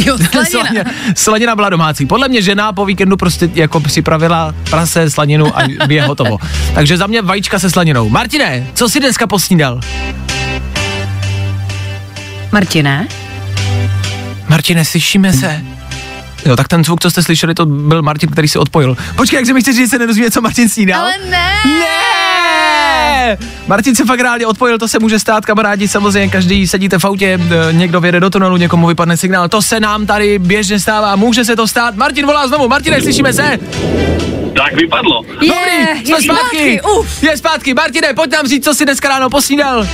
Speaker 4: Jo, *laughs*
Speaker 1: Slanina. slanina byla domácí. Podle mě žena po víkendu prostě jako připravila prase, slaninu a je hotovo. Takže za mě vajíčka se slaninou. Martine, co jsi dneska posnídal?
Speaker 4: Martine?
Speaker 1: Martine, slyšíme se? Jo, tak ten zvuk, co jste slyšeli, to byl Martin, který se odpojil. Počkej, jak se mi chce říct, že se nedozví, co Martin snídal?
Speaker 4: Ale ne!
Speaker 1: Ne! Martin se fakt reálně odpojil, to se může stát, kamarádi, samozřejmě každý sedíte v autě, e, někdo vyjede do tunelu, někomu vypadne signál, to se nám tady běžně stává, může se to stát. Martin volá znovu, Martine, slyšíme se?
Speaker 10: Tak vypadlo.
Speaker 4: Je,
Speaker 1: Dobrý, jsme
Speaker 4: je
Speaker 1: zpátky.
Speaker 4: uf.
Speaker 1: Je zpátky, Martine, pojď nám říct, co jsi dneska ráno posnídal.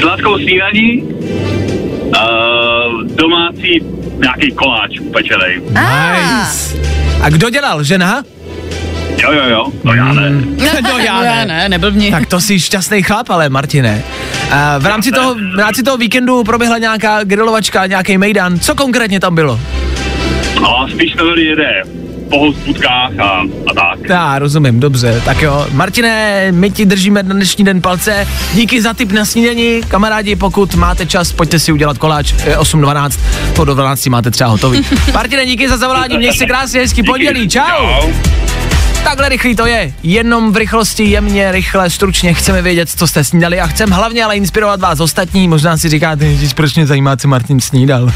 Speaker 10: Sladkou snídaní, uh, domácí nějaký koláč upečenej.
Speaker 1: Nice. A kdo dělal, žena?
Speaker 10: Jo, jo, jo, to já ne.
Speaker 1: no *laughs* já ne.
Speaker 4: ne, neblbni.
Speaker 1: Tak to jsi šťastný chlap, ale Martine. A v rámci toho, v rámci toho víkendu proběhla nějaká grilovačka, nějaký mejdan. Co konkrétně tam bylo?
Speaker 10: No, spíš jsme byli jede po hospůdkách a, a tak.
Speaker 1: Já rozumím, dobře. Tak jo, Martine, my ti držíme na dnešní den palce. Díky za tip na snídani. Kamarádi, pokud máte čas, pojďte si udělat koláč eh, 8.12. Po do 12 máte třeba hotový. *laughs* Martine, díky za zavolání, měj se krásně, hezký pondělí, čau.
Speaker 10: Čau.
Speaker 1: Takhle rychlý to je. Jenom v rychlosti, jemně, rychle, stručně chceme vědět, co jste snídali a chceme hlavně ale inspirovat vás ostatní. Možná si říkáte, že proč mě zajímá, co Martin snídal.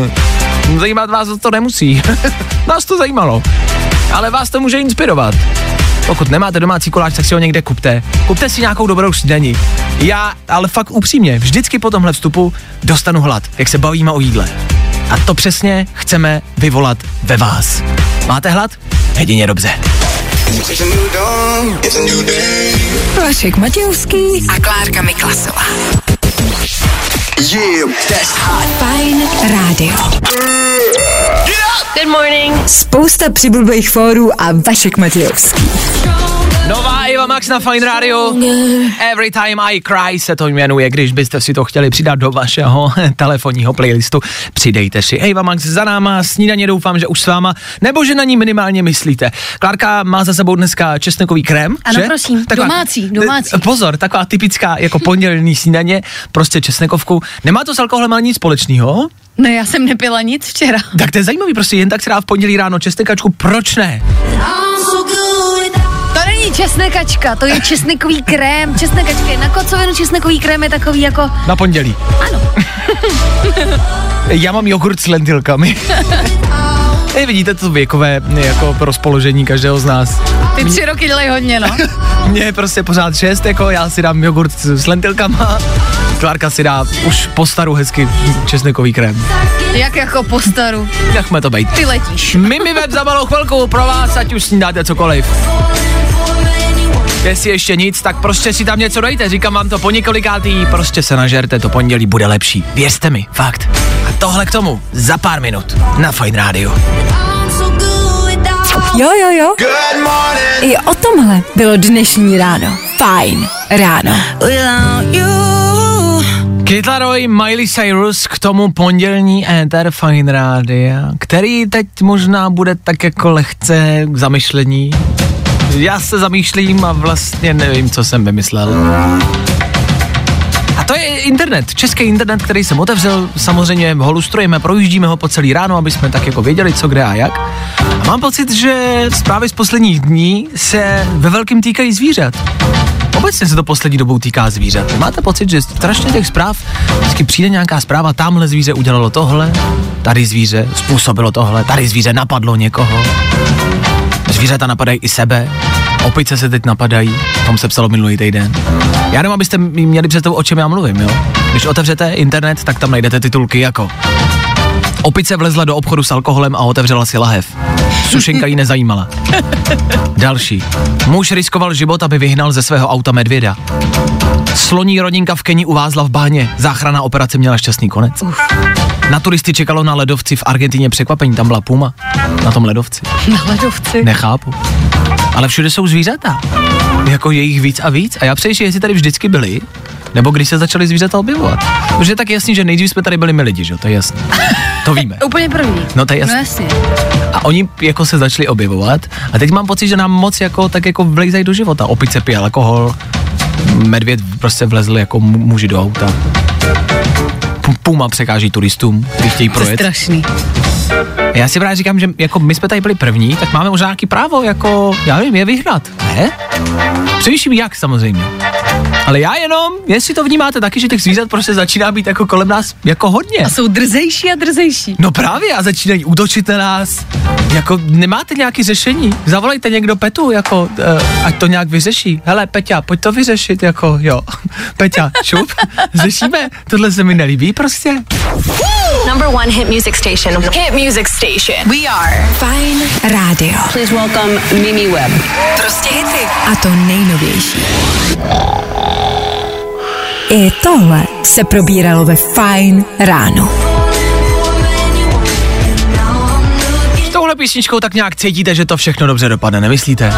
Speaker 1: *laughs* Zajímat vás to nemusí. *laughs* Nás to zajímalo. Ale vás to může inspirovat. Pokud nemáte domácí koláč, tak si ho někde kupte. Kupte si nějakou dobrou snídaní. Já, ale fakt upřímně, vždycky po tomhle vstupu dostanu hlad, jak se bavíme o jídle. A to přesně chceme vyvolat ve vás. Máte hlad? Jedině dobře.
Speaker 2: Vašek Matějovský a Klárka Miklasová.
Speaker 7: Yeah, that's hot.
Speaker 2: Fajn rádio.
Speaker 3: Good morning.
Speaker 2: Spousta přibulbých fórů a Vašek Matějovský.
Speaker 1: Nová Eva Max na Fine Radio. Every time I cry se to jmenuje, když byste si to chtěli přidat do vašeho *laughs* telefonního playlistu. Přidejte si Eva Max za náma, snídaně doufám, že už s váma, nebo že na ní minimálně myslíte. Klárka má za sebou dneska česnekový krém,
Speaker 4: Ano,
Speaker 1: že?
Speaker 4: prosím, domácí, domácí.
Speaker 1: Eh, Pozor, taková typická jako pondělní snídaně, prostě česnekovku. Nemá to s alkoholem nic společného,
Speaker 4: No já jsem nepila nic včera.
Speaker 1: tak to je zajímavý, prostě jen tak si dá v pondělí ráno česnekačku, proč ne?
Speaker 4: To není česnekačka, to je česnekový krém. Česnekačka je na kocovinu, česnekový krém je takový jako...
Speaker 1: Na pondělí.
Speaker 4: Ano. *laughs*
Speaker 1: Já mám jogurt s lentilkami. *laughs* Hej, vidíte to věkové jako rozpoložení každého z nás.
Speaker 4: Ty tři roky dělají hodně, no. *laughs*
Speaker 1: Mně je prostě pořád šest, jako já si dám jogurt s s lentilkama, Klárka si dá už po staru hezky česnekový krém.
Speaker 4: Jak jako po staru.
Speaker 1: Nechme to být.
Speaker 4: Ty letíš.
Speaker 1: Mimi web za malou chvilku pro vás, ať už snídáte cokoliv. Jestli ještě nic, tak prostě si tam něco dejte, říkám vám to po několikátý, prostě se nažerte, to pondělí bude lepší. Věřte mi, fakt. A tohle k tomu za pár minut na Fine Radio.
Speaker 2: Jo, jo, jo. I o tomhle bylo dnešní ráno. Fajn ráno.
Speaker 1: Kid Laroi, Miley Cyrus, k tomu pondělní éter Fine Radio, který teď možná bude tak jako lehce k zamyšlení. Já se zamýšlím a vlastně nevím, co jsem vymyslel. A to je internet, český internet, který jsem otevřel, samozřejmě ho lustrujeme, projíždíme ho po celý ráno, aby jsme tak jako věděli, co kde a jak. A mám pocit, že zprávy z posledních dní se ve velkým týkají zvířat. Obecně se to poslední dobou týká zvířat. Máte pocit, že strašně těch zpráv vždycky přijde nějaká zpráva, tamhle zvíře udělalo tohle, tady zvíře způsobilo tohle, tady zvíře napadlo někoho. Zvířata napadají i sebe, opice se teď napadají, tom se psalo minulý týden. Já jenom, abyste měli představu, o čem já mluvím, jo. Když otevřete internet, tak tam najdete titulky jako Opice vlezla do obchodu s alkoholem a otevřela si lahev. Sušenka jí nezajímala. Další. Muž riskoval život, aby vyhnal ze svého auta medvěda. Sloní rodinka v Keni uvázla v báně. Záchrana operace měla šťastný konec. Na turisty čekalo na ledovci v Argentině překvapení, tam byla puma. Na tom ledovci.
Speaker 4: Na ledovci.
Speaker 1: Nechápu. Ale všude jsou zvířata. Jako je jich víc a víc. A já přeji, jestli tady vždycky byli, nebo když se začaly zvířata objevovat. Protože je tak jasný, že nejdřív jsme tady byli my lidi, že jo, to je jasné. To víme. *laughs*
Speaker 4: Úplně první.
Speaker 1: No to je jasný.
Speaker 4: No jasně.
Speaker 1: A oni jako se začali objevovat a teď mám pocit, že nám moc jako tak jako vlejzají do života. Opice pije alkohol, medvěd prostě vlezl jako mu- muži do auta. Pu- Puma překáží turistům, když chtějí
Speaker 4: To je
Speaker 1: projet.
Speaker 4: strašný.
Speaker 1: Já si právě říkám, že jako my jsme tady byli první, tak máme možná nějaký právo, jako, já nevím, je vyhnat. Ne? Přemýšlím jak samozřejmě. Ale já jenom, jestli to vnímáte taky, že těch zvířat prostě začíná být jako kolem nás jako hodně.
Speaker 4: A jsou drzejší a drzejší.
Speaker 1: No právě a začínají útočit na nás. Jako nemáte nějaký řešení? Zavolejte někdo Petu, jako, uh, ať to nějak vyřeší. Hele, Peťa, pojď to vyřešit, jako, jo. *laughs* Peťa, šup, *laughs* řešíme, tohle se mi nelíbí prostě.
Speaker 3: Number one hit music station. Hit music station. We are
Speaker 2: Fajn rádio.
Speaker 3: Please welcome Mimi Webb.
Speaker 2: Prostě hity. A to nejnovější. I tohle se probíralo ve Fajn ráno.
Speaker 1: S touhle písničkou tak nějak cítíte, že to všechno dobře dopadne, nemyslíte?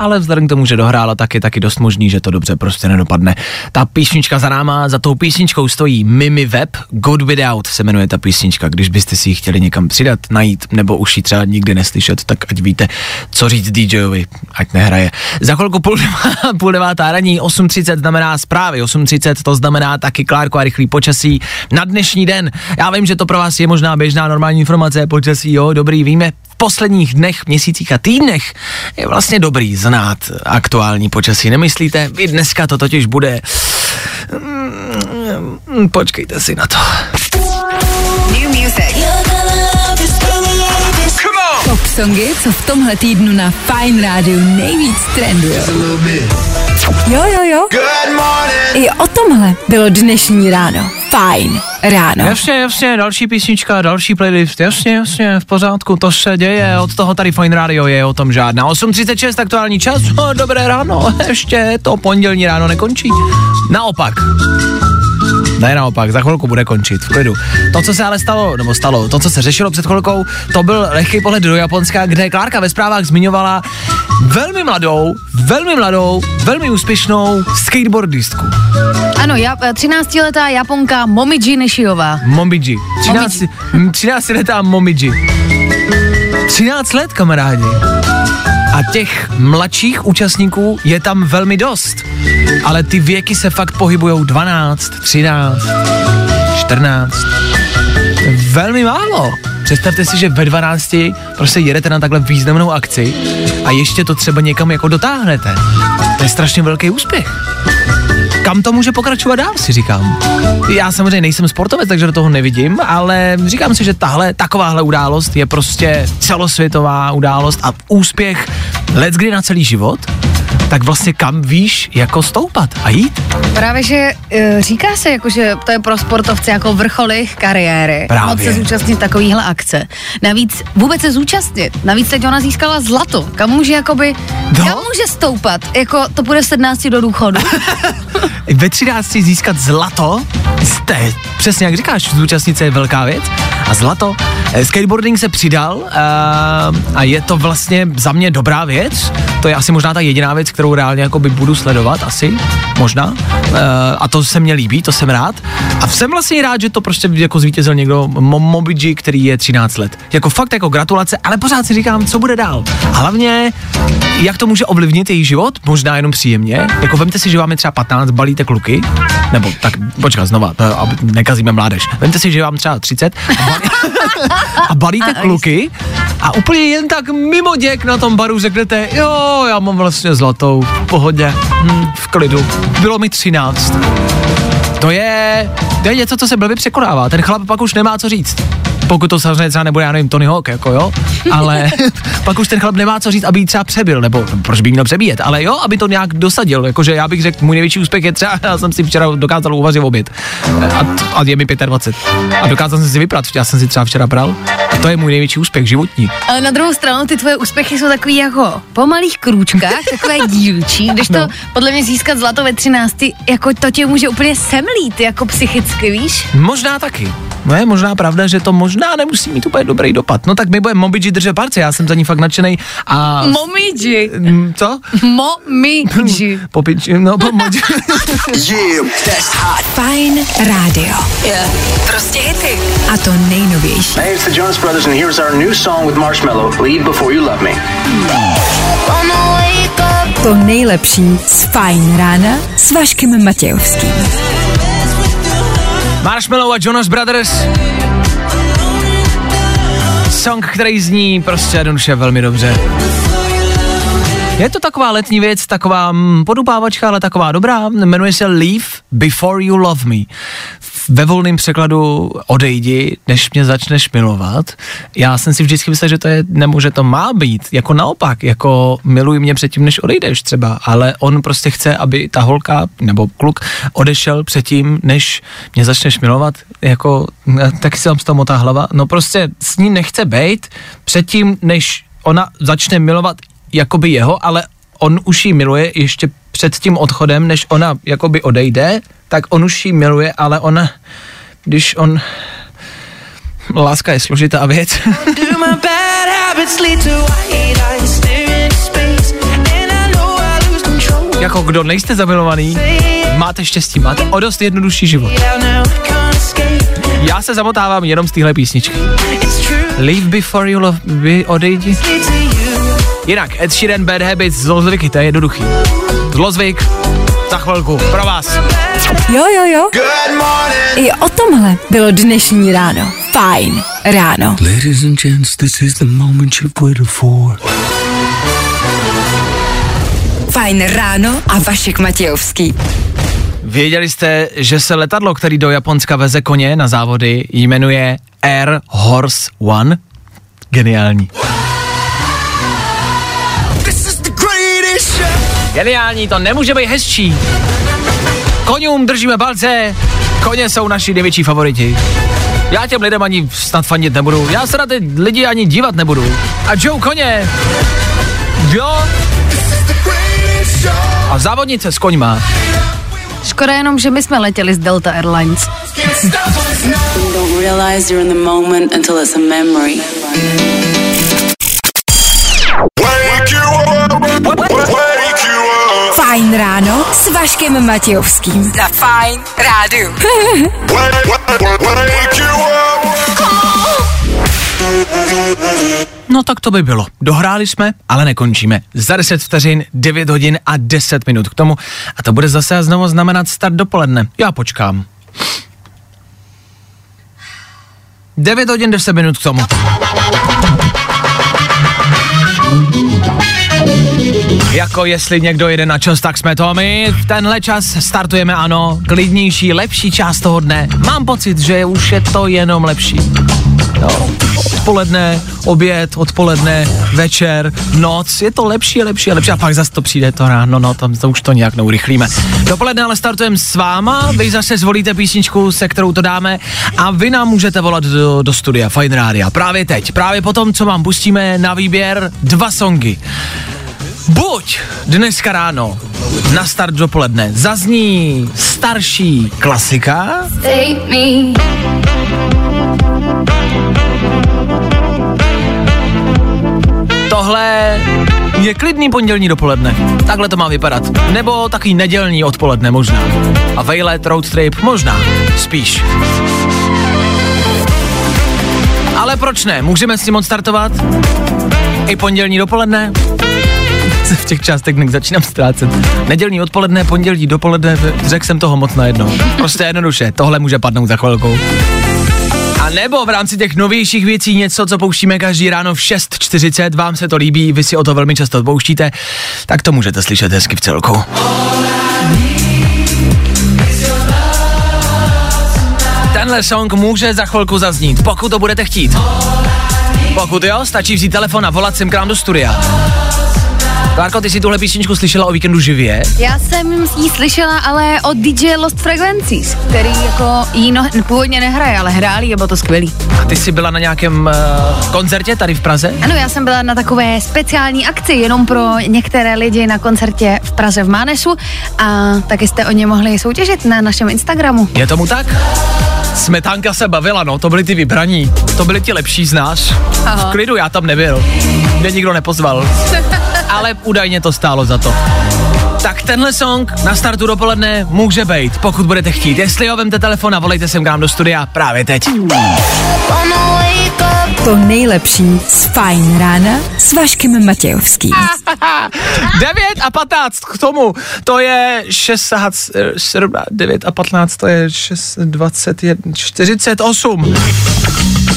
Speaker 1: Ale vzhledem k tomu, že dohrála, tak je taky dost možný, že to dobře prostě nedopadne. Ta písnička za náma, za tou písničkou stojí Mimi Web, Good Without se jmenuje ta písnička, když byste si ji chtěli někam přidat, najít, nebo už ji třeba nikdy neslyšet, tak ať víte, co říct DJovi, ať nehraje. Za chvilku půl, devá- *laughs* půl devátá raní, 8.30 znamená zprávy, 8.30 to znamená taky Klárko a rychlý počasí na dnešní den. Já vím, že to pro vás je možná běžná normální informace, počasí, jo, dobrý, víme, posledních dnech, měsících a týdnech je vlastně dobrý znát aktuální počasí, nemyslíte? I dneska to totiž bude... Mm, Počkejte si na to.
Speaker 2: Pop songy, co v tomhle týdnu na Fine rádiu nejvíc trenduje. Jo, jo, jo. I o tomhle bylo dnešní ráno. Fajn ráno.
Speaker 1: Jasně, jasně, další písnička, další playlist, jasně, jasně, v pořádku, to se děje, od toho tady Fine Radio je o tom žádná. 8.36 aktuální čas, o, dobré ráno, *laughs* ještě to pondělní ráno nekončí. Naopak. Ne naopak, za chvilku bude končit, v klidu. To, co se ale stalo, nebo stalo, to, co se řešilo před chvilkou, to byl lehký pohled do Japonska, kde Klárka ve zprávách zmiňovala velmi mladou, velmi mladou, velmi úspěšnou skateboardistku.
Speaker 4: Ano, já, 13-letá Japonka Momiji Nishiová.
Speaker 1: Momiji. 13, 13 letá Momiji. 13 let, kamarádi. A těch mladších účastníků je tam velmi dost. Ale ty věky se fakt pohybují 12, 13, 14. Velmi málo. Představte si, že ve 12 prostě jedete na takhle významnou akci a ještě to třeba někam jako dotáhnete. To je strašně velký úspěch kam to může pokračovat dál, si říkám. Já samozřejmě nejsem sportovec, takže do toho nevidím, ale říkám si, že tahle, takováhle událost je prostě celosvětová událost a úspěch let kdy na celý život, tak vlastně kam víš jako stoupat a jít?
Speaker 4: Právě, že e, říká se, jako, že to je pro sportovce jako vrchol jejich kariéry.
Speaker 1: Právě.
Speaker 4: Moc se zúčastnit takovýhle akce. Navíc vůbec se zúčastnit. Navíc teď ona získala zlato. Kam může jakoby,
Speaker 1: No.
Speaker 4: kam může stoupat? Jako to bude 17 do důchodu. *laughs*
Speaker 1: Ve 13 získat zlato, jste, přesně jak říkáš, zúčastnit se je velká věc. A zlato, eh, skateboarding se přidal uh, a je to vlastně za mě dobrá věc. To je asi možná ta jediná věc, kterou reálně jako by budu sledovat, asi, možná. Uh, a to se mně líbí, to jsem rád. A jsem vlastně rád, že to prostě jako zvítězil někdo, Mo- Mobiji, který je 13 let. Jako fakt jako gratulace, ale pořád si říkám, co bude dál. A hlavně, jak to může ovlivnit její život, možná jenom příjemně. Jako vemte si, že vám je třeba 15, balíte kluky, nebo tak, počkat, znova, nekazíme mládež. Vemte si, že vám třeba 30 a, a balíte kluky a úplně jen tak mimo děk na tom baru řeknete, jo, já mám vlastně zlatou, v pohodě, hm, v klidu, bylo mi 13. To je, to je něco, co se blbě překonává. Ten chlap pak už nemá co říct. Pokud to samozřejmě třeba nebude, já nevím, Tony Hawk, jako jo, ale *laughs* pak už ten chlap nemá co říct, aby ji třeba přebil, nebo proč by měl přebíjet, ale jo, aby to nějak dosadil, jakože já bych řekl, můj největší úspěch je třeba, *laughs* já jsem si včera dokázal uvařit oběd. A, a je mi 25 a dokázal jsem si vyprat, já jsem si třeba včera bral, to je můj největší úspěch životní.
Speaker 4: Ale na druhou stranu ty tvoje úspěchy jsou takový jako po malých krůčkách, takové *laughs* dílčí, když to
Speaker 1: No.
Speaker 4: podle mě získat zlato ve 13, jako to tě může úplně semlít, jako psychicky, víš?
Speaker 1: Možná taky. No je možná pravda, že to možná nemusí mít úplně dobrý dopad. No tak my budeme Momidži držet palce, já jsem za ní fakt nadšenej a...
Speaker 4: Momidži.
Speaker 1: Mm, Co? *laughs*
Speaker 4: Momidži. *laughs*
Speaker 1: Popič, no pomodži.
Speaker 9: Yeah, that's hot.
Speaker 2: Fajn rádio. Prostě hity. A to nejnovější.
Speaker 6: Hey, it's the Jonas Brothers, and here's our new song with Marshmello, Leave Before You Love Me.
Speaker 2: To nejlepší z Fajn rána s Vaškem Matějovským.
Speaker 1: Marshmallow a Jonas Brothers. Song, který zní prostě jednoduše velmi dobře. Je to taková letní věc, taková mm, podupávačka, ale taková dobrá. Jmenuje se Leave Before You Love Me. Ve volném překladu odejdi, než mě začneš milovat. Já jsem si vždycky myslel, že to je, nebo že to má být, jako naopak, jako miluj mě předtím, než odejdeš třeba, ale on prostě chce, aby ta holka nebo kluk odešel předtím, než mě začneš milovat, jako, eh, taky se vám z toho motá hlava, no prostě s ní nechce bejt předtím, než ona začne milovat jakoby jeho, ale on už ji miluje ještě před tím odchodem, než ona jakoby odejde, tak on už ji miluje, ale ona, když on... Láska je složitá věc. *laughs* jako kdo nejste zamilovaný, máte štěstí, máte o dost jednodušší život. Já se zamotávám jenom z téhle písničky. Leave before you love me, odejdi. Jinak, Ed Sheeran, Bad Habits, zlozvyky, to je jednoduchý. Zlozvyk, za chvilku, pro vás.
Speaker 2: Jo, jo, jo. I o tomhle bylo dnešní ráno. Fajn ráno.
Speaker 8: Ladies and gents, this is the moment you've waited for.
Speaker 2: Fajn ráno a Vašek Matějovský.
Speaker 1: Věděli jste, že se letadlo, který do Japonska veze koně na závody, jmenuje Air Horse One? Geniální. Geniální, to nemůže být hezčí. Koňům držíme palce, koně jsou naši největší favoriti. Já těm lidem ani snad fandit nebudu, já se na ty lidi ani dívat nebudu. A Joe koně, jo? A závodnice s koňma.
Speaker 4: Škoda jenom, že my jsme letěli z Delta Airlines.
Speaker 11: don't realize you're in the moment until it's a memory.
Speaker 2: Fajn ráno s Vaškem Matějovským. Za Fajn rádiu. *laughs*
Speaker 1: No tak to by bylo. Dohráli jsme, ale nekončíme. Za 10 vteřin, 9 hodin a 10 minut k tomu. A to bude zase a znovu znamenat start dopoledne. Já počkám. 9 hodin 10 minut k tomu. Jako jestli někdo jede na čas, tak jsme to my. V tenhle čas startujeme, ano, klidnější, lepší část toho dne. Mám pocit, že už je to jenom lepší. Jo, odpoledne, oběd, odpoledne, večer, noc, je to lepší lepší a lepší a pak zase to přijde to ráno, no tam to už to nějak neurychlíme. Dopoledne ale startujeme s váma, vy zase zvolíte písničku, se kterou to dáme a vy nám můžete volat do, do studia Fine Rádia právě teď, právě potom, co vám pustíme na výběr dva songy. Buď dneska ráno na start dopoledne zazní starší klasika, tohle je klidný pondělní dopoledne. Takhle to má vypadat. Nebo takový nedělní odpoledne možná. A vejlet, road trip možná. Spíš. Ale proč ne? Můžeme s tím odstartovat? I pondělní dopoledne? Se v těch dnes začínám ztrácet. Nedělní odpoledne, pondělí dopoledne, řekl jsem toho moc najednou. Prostě jednoduše, tohle může padnout za chvilku. A nebo v rámci těch novějších věcí něco, co pouštíme každý ráno v 6.40, vám se to líbí, vy si o to velmi často pouštíte, tak to můžete slyšet hezky v celku. Tenhle song může za chvilku zaznít, pokud to budete chtít. Pokud jo, stačí vzít telefon a volat sem k nám do studia. Klárko, ty jsi tuhle písničku slyšela o víkendu živě?
Speaker 4: Já jsem ji slyšela ale od DJ Lost Frequencies, který jako jí no, původně nehraje, ale hráli a bylo to skvělý.
Speaker 1: A ty jsi byla na nějakém uh, koncertě tady v Praze?
Speaker 4: Ano, já jsem byla na takové speciální akci jenom pro některé lidi na koncertě v Praze v Mánesu a taky jste o ně mohli soutěžit na našem Instagramu.
Speaker 1: Je tomu tak? Smetánka se bavila, no, to byli ty vybraní. To byli ti lepší z nás.
Speaker 4: Aha.
Speaker 1: V klidu já tam nebyl. Mě nikdo nepozval. *laughs* Ale údajně to stálo za to. Tak tenhle song na startu dopoledne může být, pokud budete chtít. Jestli ho vemte telefon a volejte sem k nám do studia právě teď.
Speaker 2: To nejlepší z Fajn rána s Vaškem Matějovským. *laughs*
Speaker 1: 9 a 15 k tomu, to je 6, 7, 9 a 15, to je 6, 21, 48.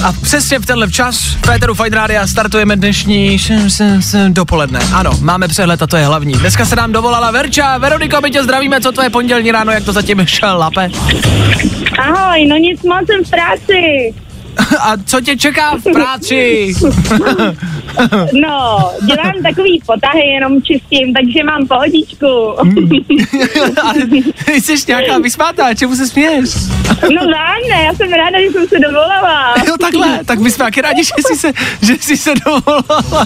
Speaker 1: A přesně v tenhle čas v Péteru Fine Rádia startujeme dnešní dopoledne. Ano, máme přehled a to je hlavní. Dneska se nám dovolala Verča. Veroniko, my tě zdravíme, co tvoje pondělní ráno, jak to zatím šlape?
Speaker 12: Ahoj, no nic moc, jsem v práci. *laughs*
Speaker 1: A co tě čeká v práci? *laughs*
Speaker 12: No, dělám takový potahy, jenom čistím, takže mám pohodičku. *laughs*
Speaker 1: Ale ty jsi nějaká vysmátá, čemu se směješ?
Speaker 12: No ne, já jsem ráda, že jsem se dovolala. *laughs*
Speaker 1: Jo, takhle, tak my jsme taky rádi, že jsi se, že jsi se dovolala. *laughs*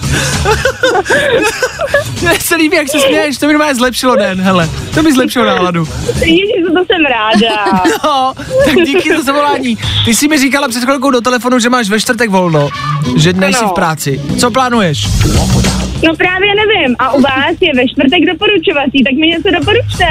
Speaker 1: Mně se líbí, jak se směješ, to mi normálně zlepšilo den, hele, to mi zlepšilo náladu.
Speaker 12: Ježiš, to jsem ráda.
Speaker 1: No, tak díky za zavolání. Ty jsi mi říkala před chvilkou do telefonu, že máš ve čtvrtek volno, že nejsi
Speaker 12: Ano.
Speaker 1: v práci. Co plánuješ?
Speaker 12: No právě nevím. A u vás je ve čtvrtek doporučovací, tak mi něco doporučte.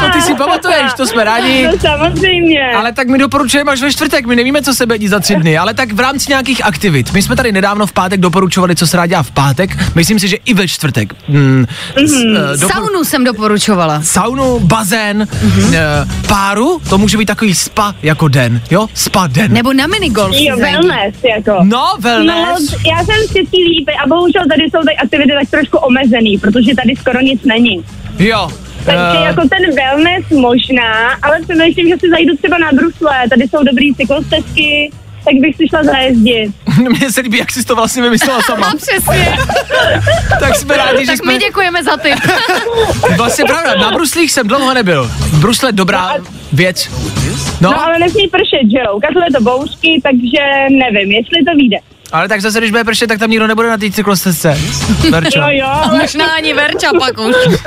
Speaker 1: To ty si pamatuješ, to jsme rádi.
Speaker 12: No samozřejmě.
Speaker 1: Ale tak my doporučujeme až ve čtvrtek, my nevíme, co se bude dít za tři dny, ale tak v rámci nějakých aktivit. My jsme tady nedávno v pátek doporučovali, co se rád dělá v pátek. Myslím si, že i ve čtvrtek. Mm, s, eh, doporu-
Speaker 4: Saunu jsem doporučovala.
Speaker 1: Saunu, bazén, mm-hmm. páru, to může být takový spa jako den, jo? Spa den.
Speaker 4: Nebo na minigolf.
Speaker 12: Jo,
Speaker 4: si
Speaker 12: wellness, jako.
Speaker 1: No, wellness.
Speaker 12: No, já jsem Český lípy a bohužel tady jsou ty aktivity tak trošku omezený, protože tady skoro nic není.
Speaker 1: Jo.
Speaker 12: Takže
Speaker 1: eh,
Speaker 12: jako ten wellness možná, ale přemýšlím, že si zajdu třeba na brusle, tady jsou dobrý cyklostezky, tak bych si šla zajezdit. *laughs*
Speaker 1: Mně se líbí, jak jsi to vlastně vymyslela *laughs* sama.
Speaker 4: Přesně. *laughs*
Speaker 1: tak jsme rádi, že
Speaker 4: tak
Speaker 1: jsme...
Speaker 4: my děkujeme za tip.
Speaker 1: Vlastně pravda, na bruslích jsem dlouho nebyl. Brusle dobrá věc.
Speaker 12: No,
Speaker 1: No,
Speaker 12: ale nesmí pršet, že jo? Ukazuje to bouřky, takže nevím, jestli to vyjde.
Speaker 1: Ale tak zase, když bude pršet, tak tam nikdo nebude na té cyklostezce. *laughs* Verčo.
Speaker 12: Jo, ale
Speaker 4: Možná ani Verča pak už. *laughs*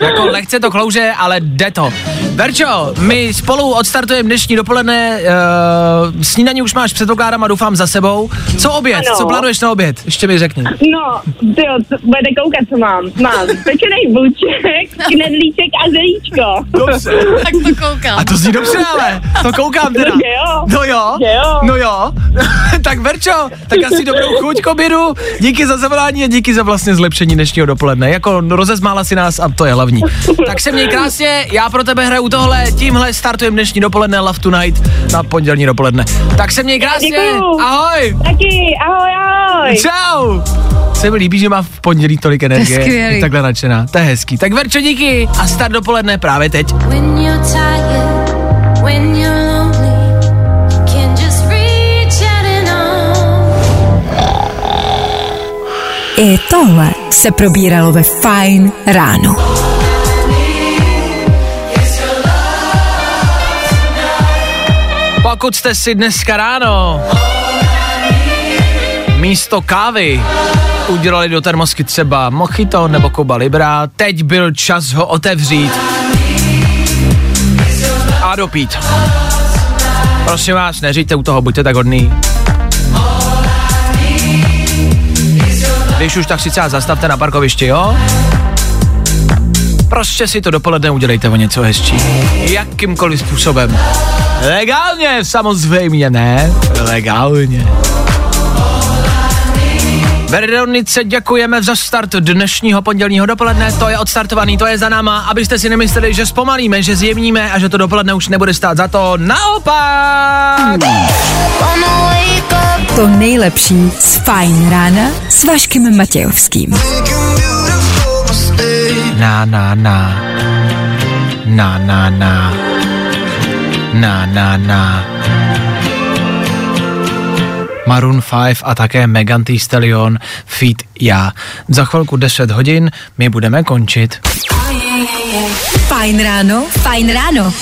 Speaker 1: Jako lehce to klouže, ale jde to. Verčo, my spolu odstartujeme dnešní dopoledne, uh, snídaní už máš předpokládám a doufám za sebou. Co oběd?
Speaker 12: Ano.
Speaker 1: Co plánuješ na oběd? Ještě mi řekni.
Speaker 12: no, tyjo, budete koukat, co mám. Mám pečený vůček, knedlíček a zelíčko.
Speaker 1: Dobře.
Speaker 4: tak to koukám.
Speaker 1: A to zní dobře, ale to koukám teda.
Speaker 12: No, jo.
Speaker 1: No jo.
Speaker 12: Jo.
Speaker 1: No jo. *laughs* tak Verčo, tak asi dobrou chuť k obědu. Díky za zavolání a díky za vlastně zlepšení dnešního dopoledne. Jako no, rozezmála si nás a to je hlavní. tak se měj krásně, já pro tebe hraju tohle, tímhle startujeme dnešní dopoledne Love Tonight na pondělní dopoledne. Tak se měj krásně.
Speaker 12: Děkuju.
Speaker 1: Ahoj.
Speaker 12: Taky, ahoj, ahoj.
Speaker 1: Čau. Se mi líbí, že má v pondělí tolik energie.
Speaker 4: skvělý.
Speaker 1: Je takhle nadšená. To je hezký. Tak Verčo, díky a start dopoledne právě teď.
Speaker 3: When you're tired,
Speaker 2: I tohle se probíralo ve Fajn ráno.
Speaker 1: Pokud jste si dneska ráno místo kávy udělali do termosky třeba mojito nebo Cuba Libra, teď byl čas ho otevřít a dopít. Prosím vás, neříďte u toho, buďte tak hodný. Když už tak si třeba zastavte na parkovišti, jo? Prostě si to dopoledne udělejte o něco hezčí. Jakýmkoliv způsobem. Legálně, samozřejmě, ne? Legálně. Veronice děkujeme za start dnešního pondělního dopoledne, to je odstartovaný, to je za náma, abyste si nemysleli, že zpomalíme, že zjemníme a že to dopoledne už nebude stát za to. Naopak!
Speaker 2: To nejlepší z Fajn rána s Vaškem Matějovským.
Speaker 1: Na, na, na. Na, na, na. Na, na, na. Maroon 5 a také Megan Thee Stallion feat já. Za chvilku 10 hodin my budeme končit.
Speaker 2: Fajn ráno, fajn ráno.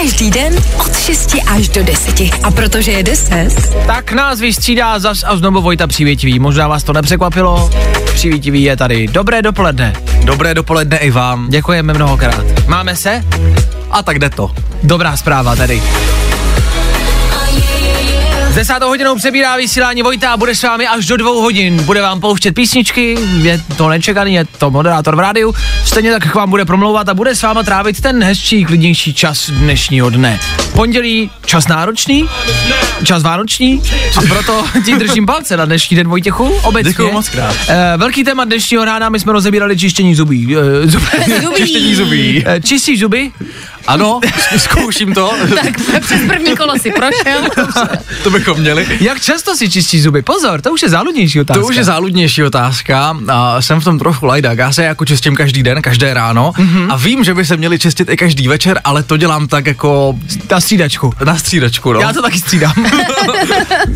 Speaker 2: Každý den od 6 až do 10. A protože je 10,
Speaker 1: Tak nás vystřídá zas a znovu Vojta Přívětivý. Možná vás to nepřekvapilo. Přívětivý je tady. Dobré dopoledne.
Speaker 13: Dobré dopoledne i vám.
Speaker 1: Děkujeme mnohokrát. Máme se?
Speaker 13: A tak jde to.
Speaker 1: Dobrá zpráva tady. Desátou hodinou přebírá vysílání Vojta a bude s vámi až do dvou hodin. Bude vám pouštět písničky, je to nečekaný, je to moderátor v rádiu. Stejně tak k vám bude promlouvat a bude s váma trávit ten hezčí, klidnější čas dnešního dne. Pondělí čas náročný, čas vánoční a proto *laughs* ti držím palce na dnešní den Vojtěchu. Obecně.
Speaker 13: Děkuju moc krát.
Speaker 1: Eh, velký téma dnešního rána, my jsme rozebírali čištění zubí. Eh, zub, *laughs*
Speaker 13: Čištění zubí.
Speaker 1: Čistí zuby?
Speaker 13: Ano, *laughs* zkouším to.
Speaker 4: Tak přes první kolo si prošel.
Speaker 13: to bychom měli.
Speaker 1: Jak často si čistí zuby? Pozor, to už je záludnější otázka.
Speaker 13: To už je záludnější otázka. A jsem v tom trochu lajdák. Já se jako čistím každý den, každé ráno mm-hmm. a vím, že by se měli čistit i každý večer, ale to dělám tak jako
Speaker 1: Na střídačku.
Speaker 13: na střídačku, no.
Speaker 1: Já to taky střídám. *laughs*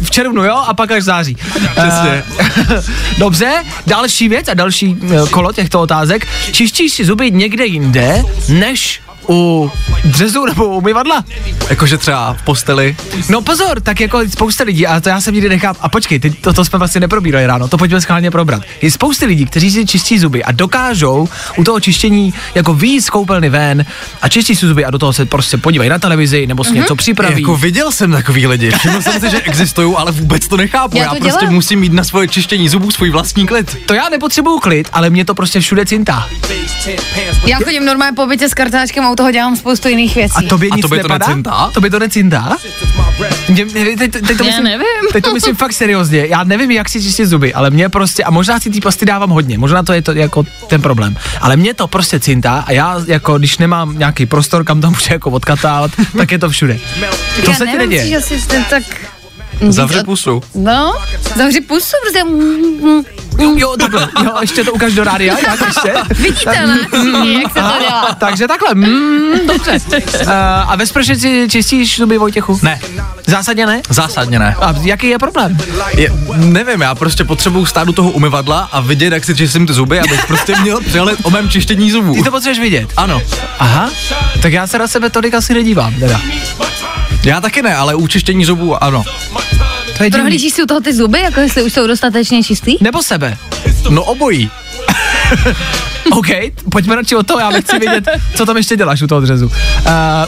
Speaker 1: v červnu, jo, a pak až v září.
Speaker 13: Přesně.
Speaker 1: Eh, Dobře, další věc a další eh, kolo těchto otázek. Čistíš si zuby někde jinde, než u dřezu nebo u umyvadla?
Speaker 13: Jakože třeba v posteli.
Speaker 1: No pozor, tak jako spousta lidí, a to já jsem nikdy nechám. A počkej, ty, to, to jsme vlastně neprobírali ráno, to pojďme schválně probrat. Je spousta lidí, kteří si čistí zuby a dokážou u toho čištění jako výjít z koupelny ven a čistí si zuby a do toho se prostě podívají na televizi nebo si něco připraví.
Speaker 13: Jako viděl jsem takový lidi. Všiml jsem si, že existují, ale vůbec to nechápu.
Speaker 4: Já
Speaker 13: Já,
Speaker 4: to
Speaker 13: prostě
Speaker 4: dělám.
Speaker 13: musím mít na svoje čištění zubů svůj vlastní klid.
Speaker 1: To já nepotřebuju klid, ale mě to prostě všude cintá.
Speaker 4: Já chodím normálně po bytě s kartáčkem a u toho dělám spoustu jiných věcí.
Speaker 1: A tobě
Speaker 13: A
Speaker 1: nic
Speaker 13: tobě to
Speaker 1: nepadá?
Speaker 13: necintá?
Speaker 1: Tobě to necintá? Mě, mě, teď, teď, to
Speaker 4: Já
Speaker 1: myslím,
Speaker 4: nevím.
Speaker 1: Teď to myslím fakt seriózně. Já nevím, jak si čistit zuby, ale mě prostě, a možná si ty pasty dávám hodně, možná to je to jako ten problém. Ale mě to prostě cintá a já jako, když nemám nějaký prostor, kam to můžu jako odkatávat, *laughs* tak je to všude. To
Speaker 4: Já
Speaker 1: se ti
Speaker 4: nevím,
Speaker 1: neděje.
Speaker 4: že si ten tak...
Speaker 13: Zavři pusu.
Speaker 4: No, zavři pusu, prostě...
Speaker 1: Jo, jo, takhle, jo, ještě to ukáž do rádia, jak *laughs* ještě.
Speaker 4: Viditelné, jak se to dělá.
Speaker 1: Takže takhle, mm, dobře. Uh, a ve sprše si čistíš zuby, Vojtěchu?
Speaker 13: Ne,
Speaker 1: Zásadně ne?
Speaker 13: zásadně ne.
Speaker 1: A jaký je problém?
Speaker 13: Je, nevím, já prostě potřebuju stát u toho umyvadla a vidět, jak si čistím ty zuby, abych prostě měl přehled o mém čištění zubů.
Speaker 1: Ty to potřebuješ vidět.
Speaker 13: Ano,
Speaker 1: Aha, tak já se na sebe tolik asi nedívám, teda.
Speaker 13: já taky ne, ale u čištění zubů ano.
Speaker 1: To je divný.
Speaker 4: Prohlížíš si u toho ty zuby, jako jestli už jsou dostatečně čistý?
Speaker 1: Nebo sebe.
Speaker 13: No obojí. *laughs*
Speaker 1: OK, pojďme radši od toho, já nechci vědět, co tam ještě děláš u toho dřezu. Uh,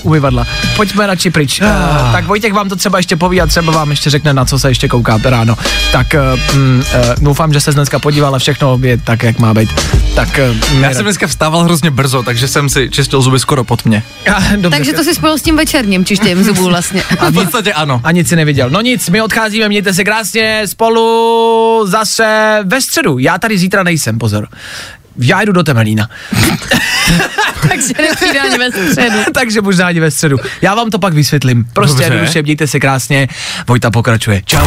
Speaker 1: umyvadla. Pojďme radši pryč. Uh, tak Vojtěch vám to třeba ještě poví a třeba vám ještě řekne, na co se ještě kouká ráno. Tak uh, uh, doufám, že se dneska podíval a všechno je tak, jak má být. Tak uh,
Speaker 13: Já jsem dneska vstával hrozně brzo, takže jsem si čistil zuby skoro pod mě. *laughs*
Speaker 1: Dobře,
Speaker 4: Takže to si spojil s tím večerním čištěním zubů vlastně.
Speaker 13: A *laughs* v podstatě ano.
Speaker 1: a nic si neviděl. No nic, my odcházíme, mějte se krásně spolu zase ve středu. Já tady zítra nejsem, pozor. Já jdu do Temelína. *laughs*
Speaker 4: Takže nepřijde ani ve středu.
Speaker 1: Takže možná ani ve středu. Já vám to pak vysvětlím. Prostě jednoduše, mějte se krásně. Vojta pokračuje. Čau.